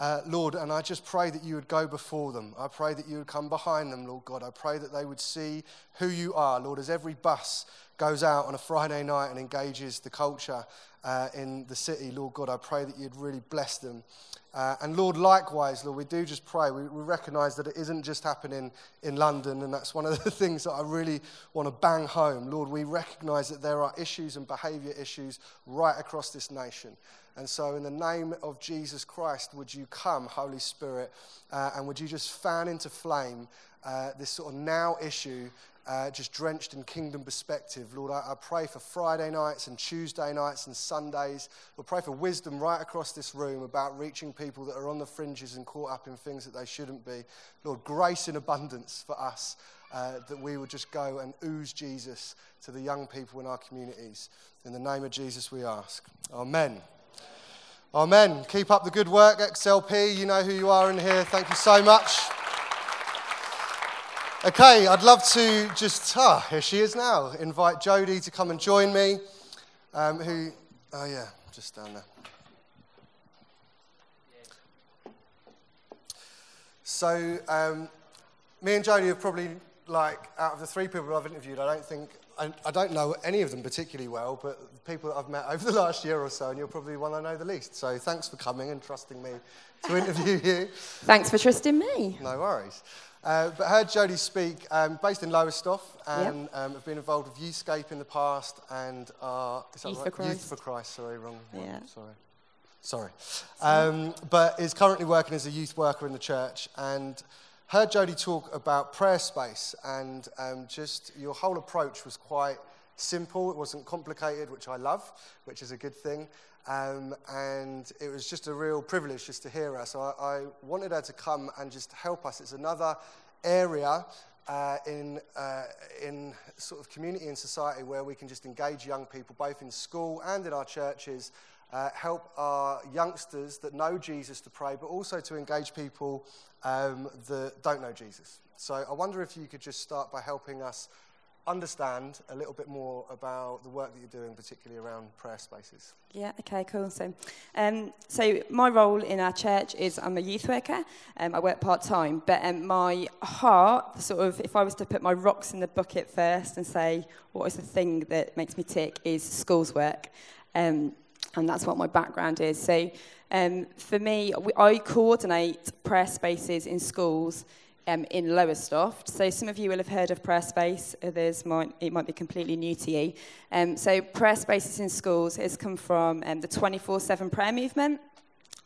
Uh, Lord, and I just pray that you would go before them. I pray that you would come behind them, Lord God. I pray that they would see who you are, Lord, as every bus goes out on a Friday night and engages the culture uh, in the city. Lord God, I pray that you'd really bless them. Uh, and Lord, likewise, Lord, we do just pray. We, we recognize that it isn't just happening in London, and that's one of the things that I really want to bang home. Lord, we recognize that there are issues and behavior issues right across this nation. And so, in the name of Jesus Christ, would you come, Holy Spirit, uh, and would you just fan into flame uh, this sort of now issue uh, just drenched in kingdom perspective. Lord, I, I, pray for Friday nights and Tuesday nights and Sundays. Lord, pray for wisdom right across this room about reaching people that are on the fringes and caught up in things that they shouldn't be. Lord, grace in abundance for us. Uh, that we would just go and ooze Jesus to the young people in our communities. In the name of Jesus, we ask. Amen. Amen. Keep up the good work, XLP. You know who you are in here. Thank you so much. Okay, I'd love to just, ah, here she is now, invite Jodie to come and join me. Um, who, oh yeah, just down there. So, um, me and Jodie are probably like, out of the three people I've interviewed, I don't think I, I, don't know any of them particularly well, but the people that I've met over the last year or so, and you're probably the one I know the least. So thanks for coming and trusting me to interview you. Thanks for trusting me. No worries. Uh, but heard Jodie speak, um, based in Lowestoft, and yep. um, have been involved with Youthscape in the past, and are Youth right? for Christ. Youth for Christ. Sorry, wrong. Yeah. One. Sorry. Sorry. Um, but is currently working as a youth worker in the church, and heard Jodie talk about prayer space, and um, just your whole approach was quite simple. It wasn't complicated, which I love, which is a good thing. Um, and it was just a real privilege just to hear her. So I, I wanted her to come and just help us. It's another area uh, in, uh, in sort of community and society where we can just engage young people, both in school and in our churches, uh, help our youngsters that know Jesus to pray, but also to engage people um, that don't know Jesus. So I wonder if you could just start by helping us understand a little bit more about the work that you're doing, particularly around prayer spaces. Yeah, okay, cool. So, um, so my role in our church is I'm a youth worker. Um, I work part time, but um, my heart, sort of, if I was to put my rocks in the bucket first and say what is the thing that makes me tick, is schools work. Um, and that's what my background is. So um, for me, I coordinate prayer spaces in schools um, in Lowestoft. So some of you will have heard of Prayer Space, others might, it might be completely new to you. Um, so Prayer Spaces in schools has come from um, the 24-7 prayer movement.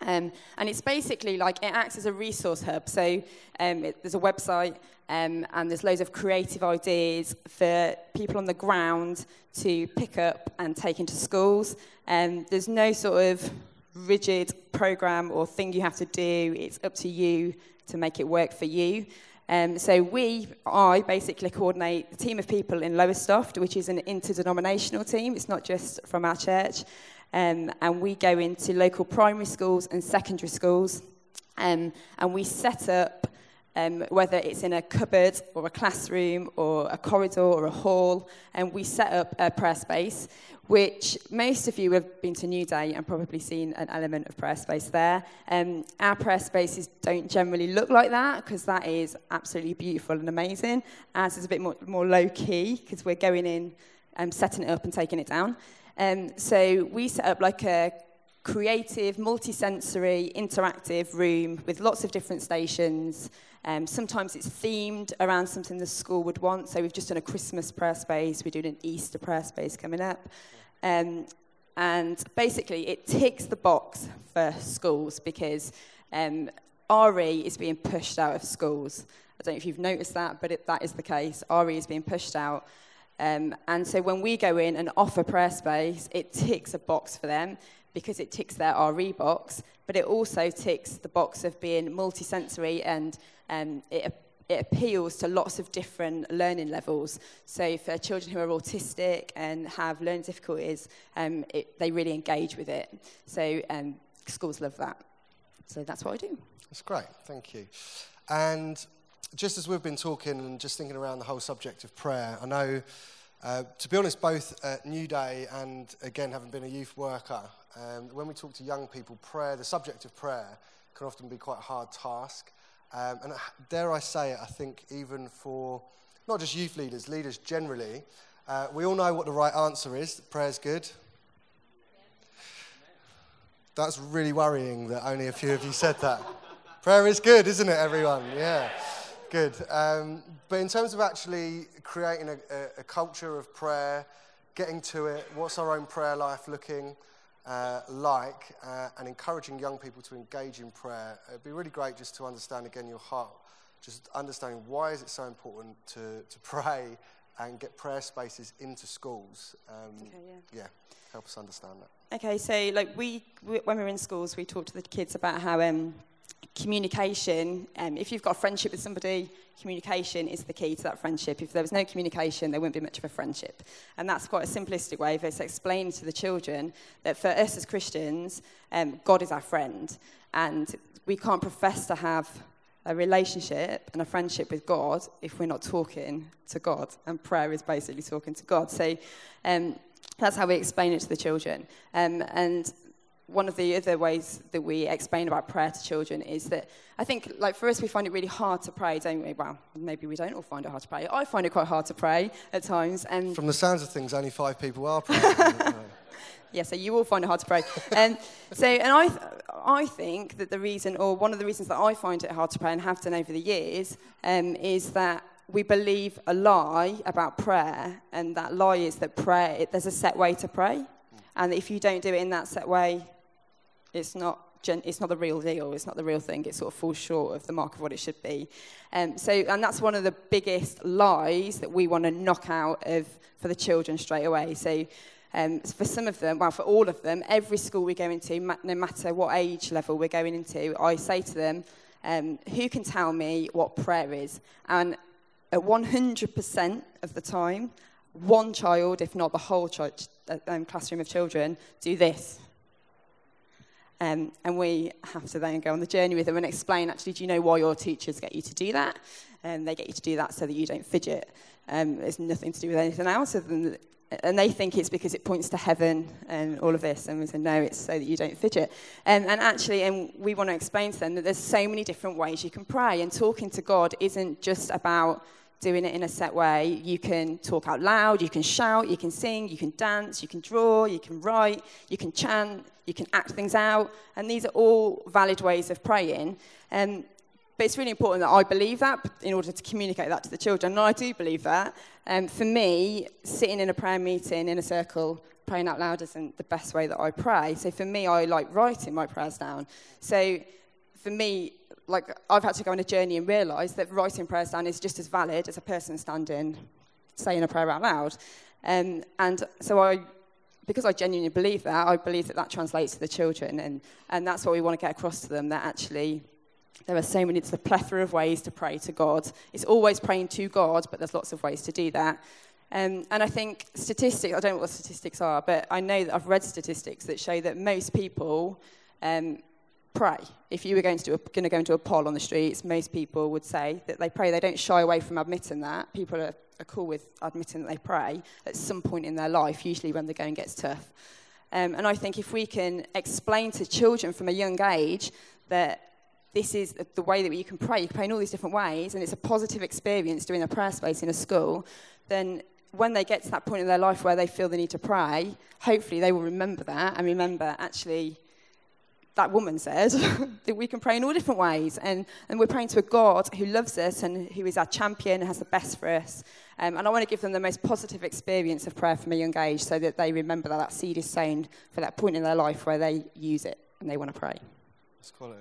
Um, and it's basically like it acts as a resource hub. So um, it, there's a website um, and there's loads of creative ideas for people on the ground to pick up and take into schools. Um, there's no sort of rigid program or thing you have to do. It's up to you to make it work for you. Um, so we, I basically coordinate a team of people in Lowestoft, which is an interdenominational team. It's not just from our church. Um, and we go into local primary schools and secondary schools. Um, and we set up um, whether it's in a cupboard or a classroom or a corridor or a hall, and we set up a prayer space, which most of you have been to Newday and probably seen an element of prayer space there. Um, our prayer spaces don't generally look like that because that is absolutely beautiful and amazing. Ours is a bit more, more low key because we're going in and um, setting it up and taking it down. Um, so we set up like a creative, multi-sensory, interactive room with lots of different stations. Um, sometimes it's themed around something the school would want. So we've just done a Christmas prayer space. We're doing an Easter prayer space coming up. Um, and basically, it ticks the box for schools because um, RE is being pushed out of schools. I don't know if you've noticed that, but it, that is the case. RE is being pushed out. Um, and so when we go in and offer prayer space, it ticks a box for them because it ticks their RE box, but it also ticks the box of being multisensory and um, it, it appeals to lots of different learning levels. So for children who are autistic and have learning difficulties, um, it, they really engage with it. So um, schools love that. So that's what I do. That's great, thank you. And just as we've been talking and just thinking around the whole subject of prayer, I know, uh, to be honest, both at Newday and again, having been a youth worker, Um, when we talk to young people, prayer, the subject of prayer, can often be quite a hard task. Um, and dare I say it, I think even for not just youth leaders, leaders generally, uh, we all know what the right answer is. Prayer's good. That's really worrying that only a few of you said that. Prayer is good, isn't it, everyone? Yeah, good. Um, but in terms of actually creating a, a, culture of prayer, getting to it, what's our own prayer life looking uh, like, uh, and encouraging young people to engage in prayer, it'd be really great just to understand again your heart, just understanding why is it so important to, to pray and get prayer spaces into schools. Um, okay, yeah. yeah, help us understand that. Okay, so like we, we, when we were in schools, we talked to the kids about how um, communication, um, if you've got a friendship with somebody, communication is the key to that friendship. If there was no communication, there wouldn't be much of a friendship. And that's quite a simplistic way of explaining to the children that for us as Christians, um, God is our friend. And we can't profess to have a relationship and a friendship with God if we're not talking to God. And prayer is basically talking to God. So um, that's how we explain it to the children. Um, and one of the other ways that we explain about prayer to children is that I think, like, for us, we find it really hard to pray, don't we? Well, maybe we don't all find it hard to pray. I find it quite hard to pray at times. And From the sounds of things, only five people are praying. yeah, so you all find it hard to pray. and so, and I, th- I think that the reason, or one of the reasons that I find it hard to pray and have done over the years, um, is that we believe a lie about prayer, and that lie is that prayer, there's a set way to pray. And if you don't do it in that set way, it's not, it's not the real deal. It's not the real thing. It sort of falls short of the mark of what it should be. Um, so, and that's one of the biggest lies that we want to knock out of for the children straight away. So, um, for some of them, well, for all of them, every school we go into, no matter what age level we're going into, I say to them, um, who can tell me what prayer is? And at 100% of the time, one child, if not the whole ch- um, classroom of children, do this. Um, and we have to then go on the journey with them and explain actually, do you know why your teachers get you to do that? And um, they get you to do that so that you don't fidget. Um, it's nothing to do with anything else. Than, and they think it's because it points to heaven and all of this. And we say, no, it's so that you don't fidget. Um, and actually, and we want to explain to them that there's so many different ways you can pray. And talking to God isn't just about doing it in a set way. You can talk out loud, you can shout, you can sing, you can dance, you can draw, you can write, you can chant, you can act things out. And these are all valid ways of praying. Um, but it's really important that I believe that in order to communicate that to the children. And I do believe that. Um, for me, sitting in a prayer meeting in a circle, praying out loud isn't the best way that I pray. So for me, I like writing my prayers down. So for me, like I've had to go on a journey and realise that writing prayers down is just as valid as a person standing saying a prayer out loud. Um, and so I, because I genuinely believe that, I believe that that translates to the children, and, and that's what we want to get across to them. That actually, there are so many, it's a plethora of ways to pray to God. It's always praying to God, but there's lots of ways to do that. Um, and I think statistics, I don't know what statistics are, but I know that I've read statistics that show that most people um, pray. If you were going to, do a, going to go into a poll on the streets, most people would say that they pray. They don't shy away from admitting that. People are, are cool with admitting that they pray at some point in their life, usually when the going gets tough. Um, and I think if we can explain to children from a young age that this is the way that you can pray, you can pray in all these different ways, and it's a positive experience doing a prayer space in a school, then when they get to that point in their life where they feel the need to pray, hopefully they will remember that and remember actually that woman said, that we can pray in all different ways. And, and we're praying to a God who loves us and who is our champion and has the best for us. Um, and I want to give them the most positive experience of prayer from a young age so that they remember that that seed is sown for that point in their life where they use it and they want to pray. That's quality.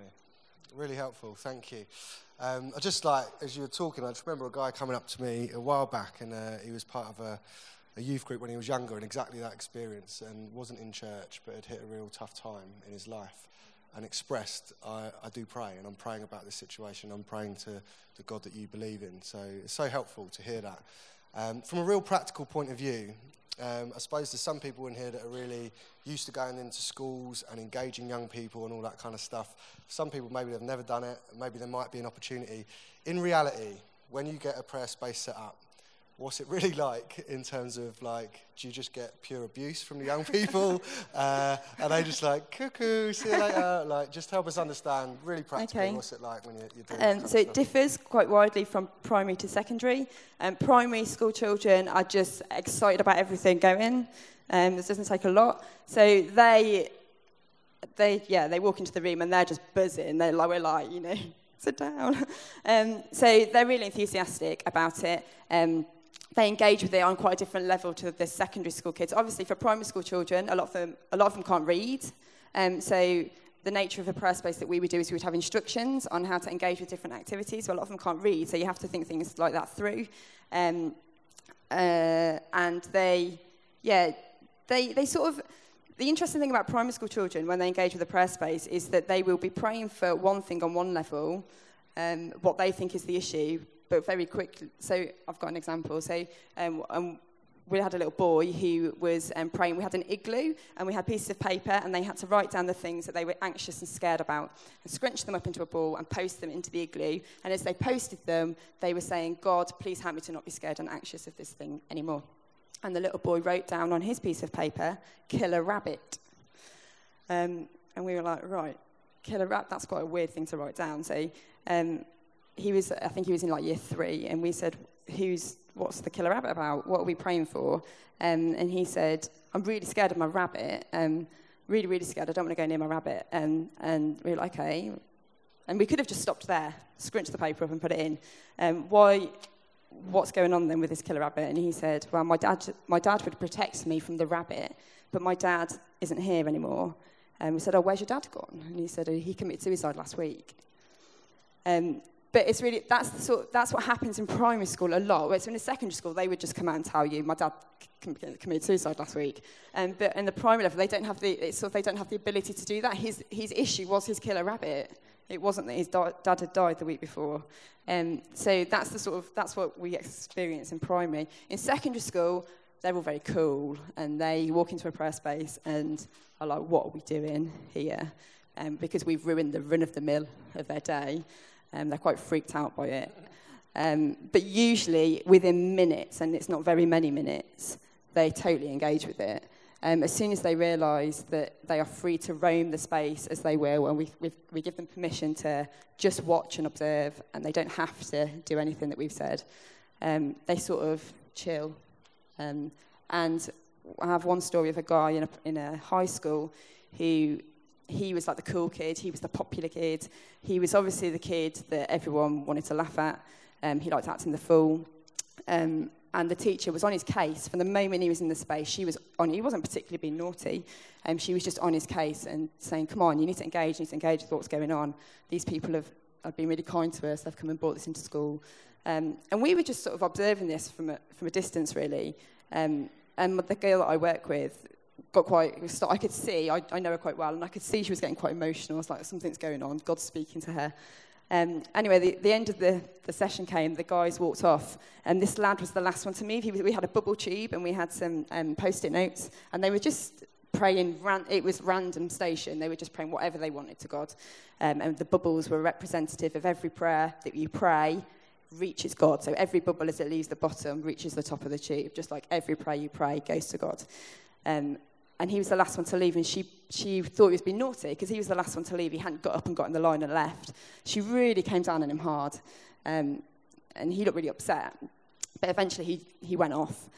Really helpful. Thank you. Um, I just like, as you were talking, I just remember a guy coming up to me a while back and uh, he was part of a, a youth group when he was younger and exactly that experience and wasn't in church but had hit a real tough time in his life and expressed, I, I do pray, and I'm praying about this situation. I'm praying to the God that you believe in. So it's so helpful to hear that. Um, from a real practical point of view, um, I suppose there's some people in here that are really used to going into schools and engaging young people and all that kind of stuff. Some people, maybe they've never done it, maybe there might be an opportunity. In reality, when you get a prayer space set up, what's it really like in terms of like, do you just get pure abuse from the young people? uh, are they just like, cuckoo, see you later? Like, just help us understand really practically Okay. what's it like when you're, you're doing Um, so it stuff. differs quite widely from primary to secondary. Um, primary school children are just excited about everything going. Um, this doesn't take a lot. So they, they, yeah, they walk into the room and they're just buzzing. They're like, we're like, you know, sit down. Um, so they're really enthusiastic about it. Um, they engage with it on quite a different level to the secondary school kids. Obviously, for primary school children, a lot of them, a lot of them can't read. Um, so the nature of a prayer space that we would do is we would have instructions on how to engage with different activities. So a lot of them can't read, so you have to think things like that through. Um, uh, and they, yeah, they, they sort of, the interesting thing about primary school children when they engage with a prayer space is that they will be praying for one thing on one level, um, what they think is the issue, but very quickly. So I've got an example. So um, um, we had a little boy who was um, praying. We had an igloo and we had pieces of paper, and they had to write down the things that they were anxious and scared about, and scrunch them up into a ball and post them into the igloo. And as they posted them, they were saying, "God, please help me to not be scared and anxious of this thing anymore." And the little boy wrote down on his piece of paper, "Kill a rabbit." Um, and we were like, "Right, kill a rabbit. That's quite a weird thing to write down." So. Um, he was, I think he was in like year three, and we said, "Who's what's the killer rabbit about? What are we praying for?" Um, and he said, "I'm really scared of my rabbit. Um, really, really scared. I don't want to go near my rabbit." Um, and we were like, "Okay." And we could have just stopped there, scrunched the paper up, and put it in. Um, why? What's going on then with this killer rabbit? And he said, "Well, my dad, my dad would protect me from the rabbit, but my dad isn't here anymore." And we said, "Oh, where's your dad gone?" And he said, "He committed suicide last week." Um, but it's really that's the sort that's what happens in primary school a lot. Whereas in secondary school, they would just come out and tell you, "My dad committed suicide last week." Um, but in the primary level, they don't have the sort of, they don't have the ability to do that. His his issue was his killer rabbit. It wasn't that his da- dad had died the week before. Um, so that's the sort of that's what we experience in primary. In secondary school, they're all very cool and they walk into a prayer space and are like, "What are we doing here?" Um, because we've ruined the run of the mill of their day. Um, they're quite freaked out by it. Um, but usually within minutes, and it's not very many minutes, they totally engage with it. Um, as soon as they realise that they are free to roam the space as they will, and we, we, we give them permission to just watch and observe, and they don't have to do anything that we've said, um, they sort of chill. Um, and I have one story of a guy in a, in a high school who he was like the cool kid, he was the popular kid, he was obviously the kid that everyone wanted to laugh at, um, he liked acting the fool. Um, and the teacher was on his case from the moment he was in the space. She was on. He wasn't particularly being naughty. Um, she was just on his case and saying, "Come on, you need to engage. You need to engage with what's going on. These people have, have been really kind to us. They've come and brought this into school." Um, and we were just sort of observing this from a, from a distance, really. Um, and the girl that I work with, got quite. I could see. I, I know her quite well, and I could see she was getting quite emotional. I was like, "Something's going on. God's speaking to her." Um, anyway, the, the end of the, the session came, the guys walked off, and this lad was the last one to move. He we had a bubble tube and we had some um, post it notes, and they were just praying, ran, it was random station, they were just praying whatever they wanted to God. Um, and the bubbles were representative of every prayer that you pray reaches God. So every bubble as it leaves the bottom reaches the top of the tube, just like every prayer you pray goes to God. Um, and he was the last one to leave, and she, she thought he was being naughty because he was the last one to leave. He hadn't got up and got in the line and left. She really came down on him hard, um, and he looked really upset. But eventually he, he went off.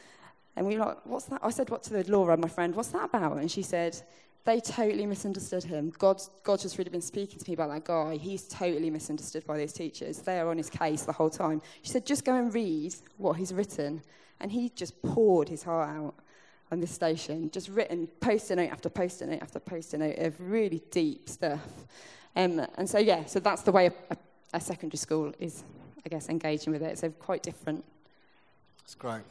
And we were like, what's that? I said, what to the Laura, my friend, what's that about? And she said, they totally misunderstood him. God, God's just really been speaking to me about that guy. He's totally misunderstood by those teachers. They are on his case the whole time. She said, just go and read what he's written. And he just poured his heart out on this station, just written post-it note after post-it note after post-it note of really deep stuff. Um, and so, yeah, so that's the way a, a, a secondary school is, I guess, engaging with it. So quite different. That's great.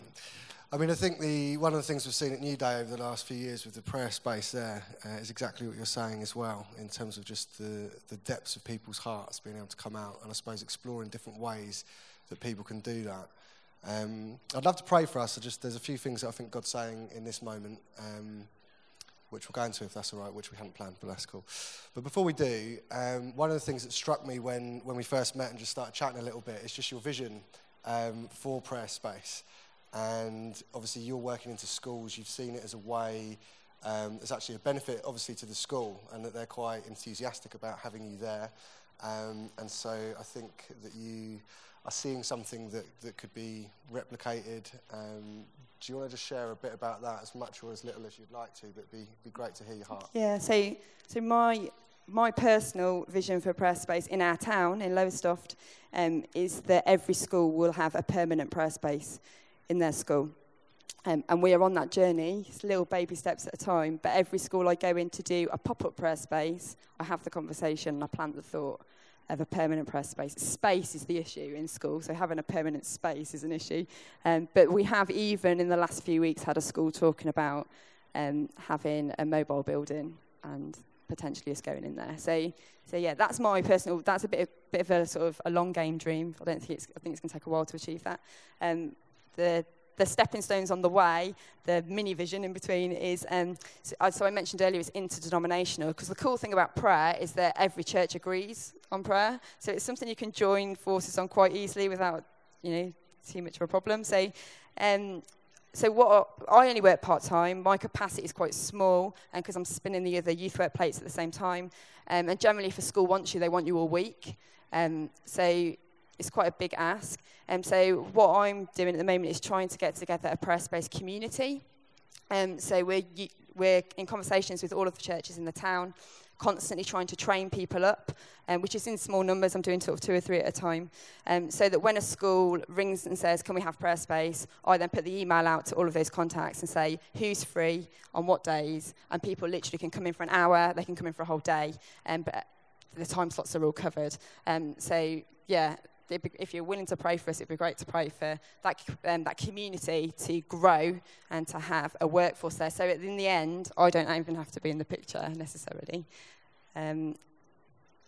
I mean, I think the one of the things we've seen at Newday over the last few years with the prayer space there uh, is exactly what you're saying as well, in terms of just the, the depths of people's hearts being able to come out, and I suppose exploring different ways that people can do that. Um, I'd love to pray for us. I just there's a few things that I think God's saying in this moment, um, which we'll go into if that's all right, which we hadn't planned, but that's cool. But before we do, um, one of the things that struck me when, when we first met and just started chatting a little bit is just your vision um, for prayer space. And obviously you're working into schools. You've seen it as a way. Um, there's actually a benefit, obviously, to the school, and that they're quite enthusiastic about having you there. Um, and so I think that you are seeing something that, that could be replicated. Um, do you want to just share a bit about that, as much or as little as you'd like to, but it'd be be great to hear your heart. Yeah, so, so my, my personal vision for prayer space in our town, in Lowestoft, um, is that every school will have a permanent prayer space in their school. Um, and we are on that journey, little baby steps at a time. But every school I go in to do a pop up prayer space, I have the conversation and I plant the thought of a permanent prayer space. Space is the issue in school, so having a permanent space is an issue. Um, but we have even in the last few weeks had a school talking about um, having a mobile building and potentially us going in there. So, so yeah, that's my personal. That's a bit of, bit of a sort of a long game dream. I don't think it's. I think it's going to take a while to achieve that. Um, the the stepping stones on the way, the mini vision in between is, um, so, uh, so, I mentioned earlier, it's interdenominational, because the cool thing about prayer is that every church agrees on prayer. So it's something you can join forces on quite easily without, you know, too much of a problem. So, um, so what I only work part time. My capacity is quite small, and because I'm spinning the other youth work plates at the same time. Um, and generally, a school wants you, they want you all week. Um, so it's quite a big ask. Um, so what I'm doing at the moment is trying to get together a prayer-based community. Um, so we're, we're in conversations with all of the churches in the town, constantly trying to train people up, um, which is in small numbers. I'm doing sort of two or three at a time. Um, so that when a school rings and says, can we have prayer space, I then put the email out to all of those contacts and say, who's free, on what days, and people literally can come in for an hour, they can come in for a whole day, um, but the time slots are all covered. Um, so yeah, if you're willing to pray for us, it'd be great to pray for that, um, that community to grow and to have a workforce there. So in the end, I don't even have to be in the picture necessarily. Um,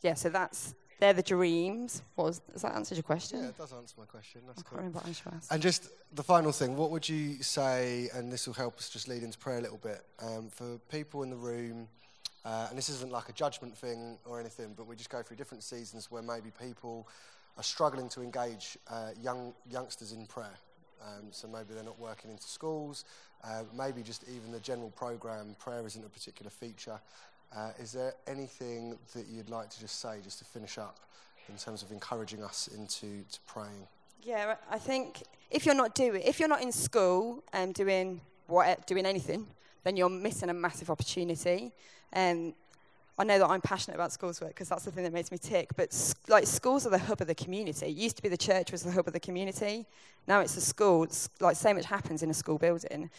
yeah, so that's they're the dreams. Was does that answer your question? Yeah, it does answer my question. That's I cool. can't remember what I asked. And just the final thing, what would you say, and this will help us just lead into prayer a little bit, um, for people in the room, uh, and this isn't like a judgment thing or anything, but we just go through different seasons where maybe people are struggling to engage uh, young youngsters in prayer. Um, so maybe they're not working into schools, uh, maybe just even the general program, prayer isn't a particular feature. Uh, is there anything that you'd like to just say, just to finish up, in terms of encouraging us into to praying? Yeah, I think if you're not doing, if you're not in school and doing what, doing anything, then you're missing a massive opportunity. Um, I know that I'm passionate about schools work because that's the thing that makes me tick. But like schools are the hub of the community. It used to be the church was the hub of the community. Now it's the school. It's like so much happens in a school building.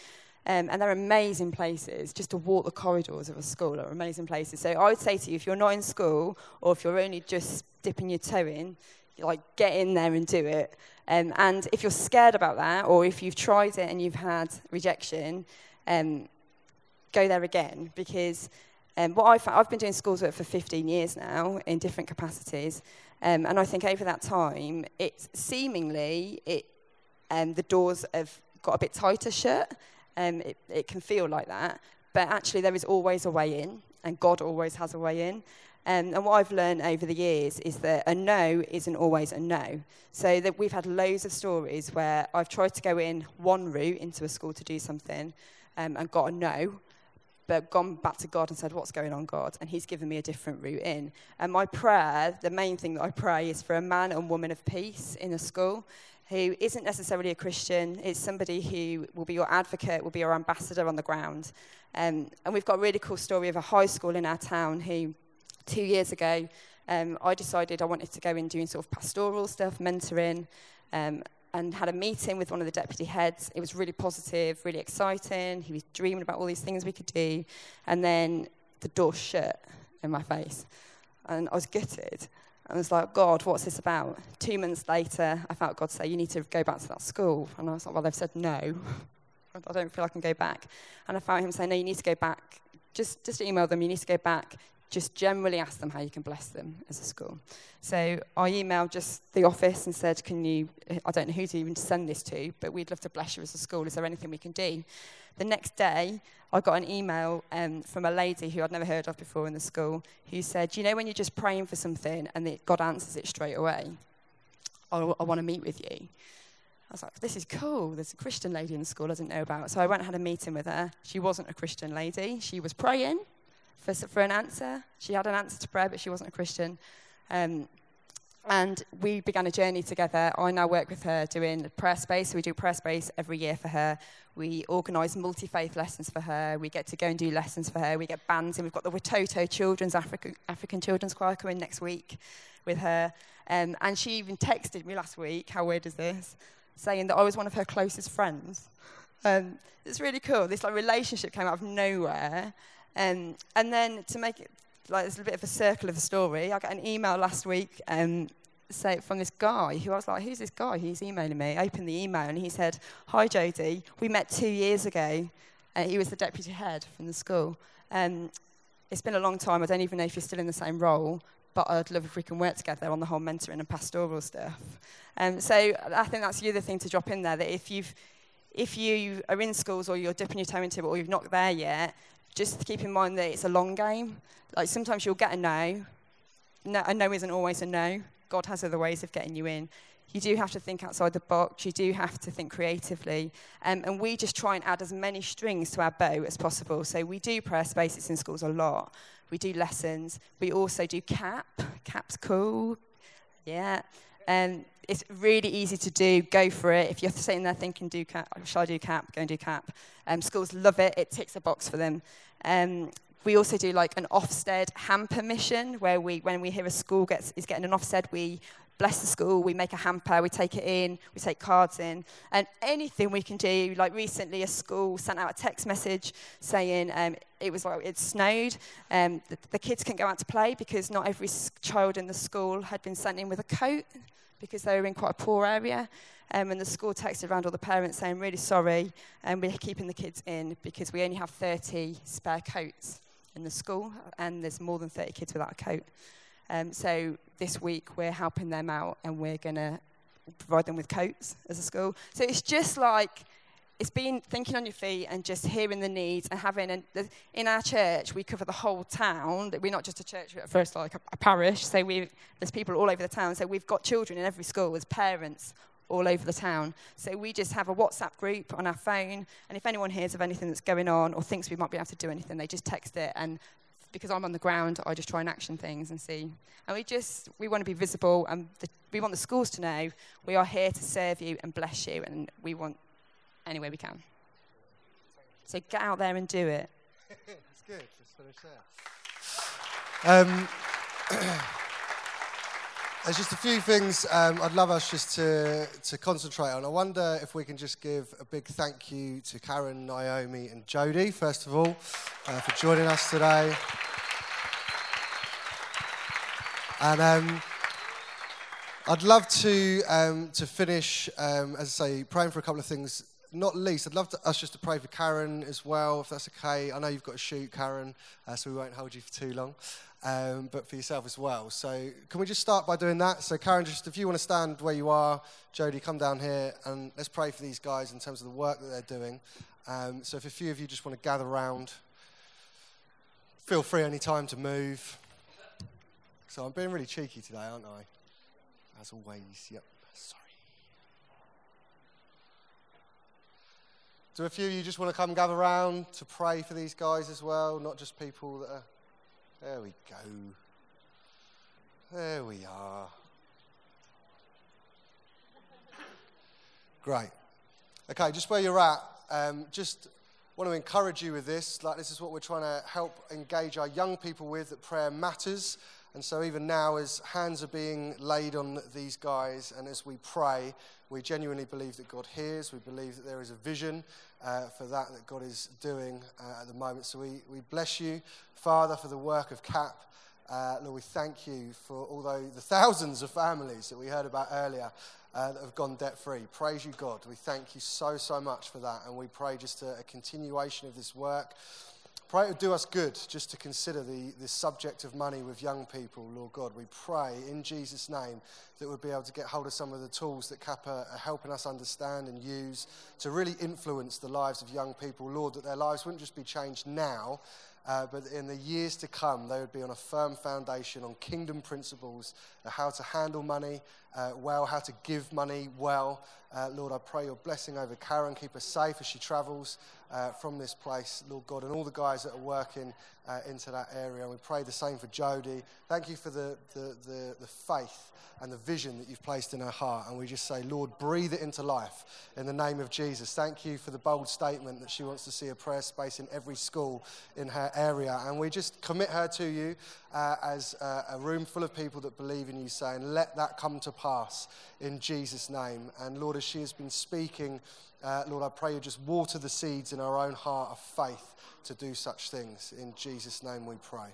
Um, and they're amazing places. Just to walk the corridors of a school are amazing places. So I would say to you, if you're not in school or if you're only just dipping your toe in, like get in there and do it. Um, and if you're scared about that, or if you've tried it and you've had rejection, um, go there again because um, what I found, I've been doing schools work for 15 years now in different capacities, um, and I think over that time, it's seemingly it, um, the doors have got a bit tighter shut. Um, it, it can feel like that, but actually there is always a way in, and God always has a way in. Um, and what I've learned over the years is that a no isn't always a no. So that we've had loads of stories where I've tried to go in one route into a school to do something um, and got a no, but gone back to God and said, What's going on, God? And He's given me a different route in. And my prayer, the main thing that I pray, is for a man and woman of peace in a school who isn't necessarily a Christian. It's somebody who will be your advocate, will be your ambassador on the ground. Um, and we've got a really cool story of a high school in our town who, two years ago, um, I decided I wanted to go in doing sort of pastoral stuff, mentoring. Um, and had a meeting with one of the deputy heads. It was really positive, really exciting. He was dreaming about all these things we could do. And then the door shut in my face. And I was gutted. And I was like, God, what's this about? Two months later, I felt God say, You need to go back to that school. And I was like, Well, they've said no. I don't feel I can go back. And I found him saying, No, you need to go back. Just, just email them, you need to go back just generally ask them how you can bless them as a school. So I emailed just the office and said, Can you, I don't know who to even send this to, but we'd love to bless you as a school. Is there anything we can do? The next day, I got an email um, from a lady who I'd never heard of before in the school who said, You know, when you're just praying for something and God answers it straight away, I, I want to meet with you. I was like, this is cool. There's a Christian lady in the school I didn't know about. So I went and had a meeting with her. She wasn't a Christian lady. She was praying for, for an answer. She had an answer to prayer, but she wasn't a Christian. Um, and we began a journey together. I now work with her doing prayer space. We do prayer space every year for her. We organise multi faith lessons for her. We get to go and do lessons for her. We get bands in. We've got the Watoto Children's African, African Children's Choir coming next week with her. Um, and she even texted me last week. How weird is this? Saying that I was one of her closest friends. Um, it's really cool. This like relationship came out of nowhere. Um, and then to make it like there's a bit of a circle of the story, I got an email last week um, say, from this guy who I was like, who's this guy? He's emailing me. I opened the email and he said, Hi Jodie, we met two years ago. Uh, he was the deputy head from the school. Um, it's been a long time. I don't even know if you're still in the same role, but I'd love if we can work together on the whole mentoring and pastoral stuff. Um, so I think that's the other thing to drop in there that if you've if you are in schools or you're dipping your toe into it or you're not there yet, just keep in mind that it's a long game. Like sometimes you'll get a no. no a no isn't always a no. God has other ways of getting you in. You do have to think outside the box. You do have to think creatively. Um, and we just try and add as many strings to our bow as possible. So we do prayer spaces in schools a lot. We do lessons. We also do CAP. CAP's cool. Yeah. Um, it's really easy to do. Go for it. If you're sitting there thinking, "Do CAP? Shall I do CAP?" Go and do CAP. Um, schools love it. It ticks a box for them. Um, we also do like an Ofsted hamper mission where we, when we hear a school gets, is getting an Ofsted, we bless the school, we make a hamper, we take it in, we take cards in, and anything we can do. Like recently, a school sent out a text message saying um, it was like it snowed, um, the, the kids couldn't go out to play because not every child in the school had been sent in with a coat because they were in quite a poor area. Um, and the school texted around all the parents saying, really sorry, and we're keeping the kids in because we only have 30 spare coats in the school, and there's more than 30 kids without a coat. Um, so this week we're helping them out, and we're going to provide them with coats as a school. So it's just like it's been thinking on your feet and just hearing the needs and having an, in our church we cover the whole town we're not just a church at first like a, a parish so we there's people all over the town so we've got children in every school as parents all over the town. So we just have a WhatsApp group on our phone, and if anyone hears of anything that's going on or thinks we might be able to do anything, they just text it. And because I'm on the ground, I just try and action things and see. And we just we want to be visible, and the, we want the schools to know we are here to serve you and bless you, and we want any way we can. So get out there and do it. That's good. Let's finish there. Um, There's just a few things um, I'd love us just to, to concentrate on. I wonder if we can just give a big thank you to Karen, Naomi, and Jodie, first of all, uh, for joining us today. And um, I'd love to, um, to finish, um, as I say, praying for a couple of things. Not least, I'd love to, us just to pray for Karen as well, if that's okay. I know you've got to shoot, Karen, uh, so we won't hold you for too long um, but for yourself as well. So, can we just start by doing that? So, Karen, just if you want to stand where you are, Jody, come down here and let's pray for these guys in terms of the work that they're doing. Um, so, if a few of you just want to gather around, feel free any time to move. So, I'm being really cheeky today, aren't I? As always, yep. Sorry. Do a few of you just want to come gather around to pray for these guys as well, not just people that are there we go. There we are. Great. Okay, just where you're at, um, just want to encourage you with this. Like, this is what we're trying to help engage our young people with that prayer matters. And so, even now, as hands are being laid on these guys and as we pray, we genuinely believe that God hears. We believe that there is a vision uh, for that that God is doing uh, at the moment. So, we, we bless you, Father, for the work of CAP. Uh, Lord, we thank you for although the thousands of families that we heard about earlier uh, that have gone debt free. Praise you, God. We thank you so, so much for that. And we pray just a, a continuation of this work. Pray it would do us good just to consider the, the subject of money with young people, Lord God. We pray in Jesus' name that we'll be able to get hold of some of the tools that CAP are helping us understand and use to really influence the lives of young people, Lord, that their lives wouldn't just be changed now, uh, but in the years to come, they would be on a firm foundation on kingdom principles, uh, how to handle money uh, well, how to give money well. Uh, Lord, I pray your blessing over Karen, keep her safe as she travels uh, from this place, Lord God, and all the guys that are working uh, into that area. And we pray the same for Jody. Thank you for the, the, the, the faith and the vision that you've placed in her heart. And we just say, Lord, breathe it into life in the name of Jesus. Thank you for the bold statement that she wants to see a prayer space in every school in her area. And we just commit her to you uh, as uh, a room full of people that believe in you, saying, let that come to pass in Jesus' name. And Lord, as she has been speaking, uh, Lord, I pray you just water the seeds in our own heart of faith to do such things. In Jesus' name we pray.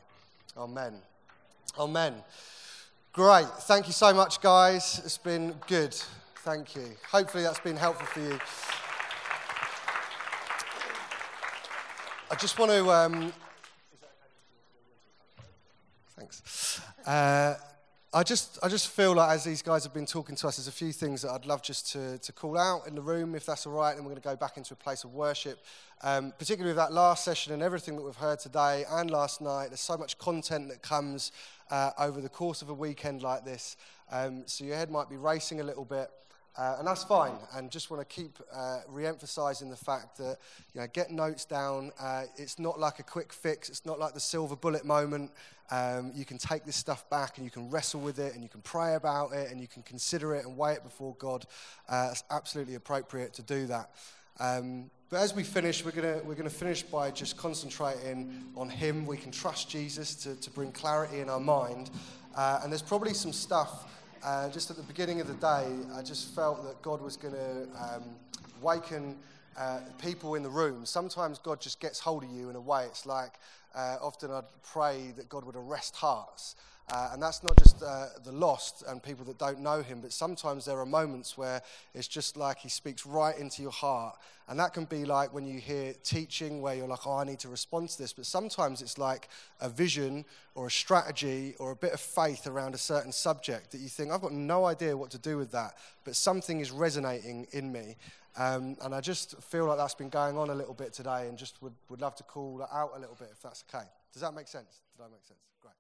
Amen. Amen. Great. Thank you so much, guys. It's been good. Thank you. Hopefully, that's been helpful for you. I just want to. Um, thanks. Uh, I just, I just feel like as these guys have been talking to us, there's a few things that I'd love just to, to call out in the room, if that's all right, and we're going to go back into a place of worship. Um, particularly with that last session and everything that we've heard today and last night, there's so much content that comes uh, over the course of a weekend like this. Um, so your head might be racing a little bit. Uh, and that's fine. And just want to keep uh, re-emphasizing the fact that you know, get notes down. Uh, it's not like a quick fix. It's not like the silver bullet moment. Um, you can take this stuff back and you can wrestle with it and you can pray about it and you can consider it and weigh it before God. Uh, it's absolutely appropriate to do that. Um, but as we finish, we're going we're gonna finish by just concentrating on Him. We can trust Jesus to, to bring clarity in our mind. Uh, and there's probably some stuff uh, just at the beginning of the day, I just felt that God was going to um, waken uh, people in the room. Sometimes God just gets hold of you in a way. It's like uh, often I'd pray that God would arrest hearts. Uh, and that's not just uh, the lost and people that don't know him, but sometimes there are moments where it's just like he speaks right into your heart. And that can be like when you hear teaching where you're like, oh, I need to respond to this. But sometimes it's like a vision or a strategy or a bit of faith around a certain subject that you think, I've got no idea what to do with that, but something is resonating in me. Um, and I just feel like that's been going on a little bit today and just would, would love to call that out a little bit if that's okay. Does that make sense? Did that make sense? Great.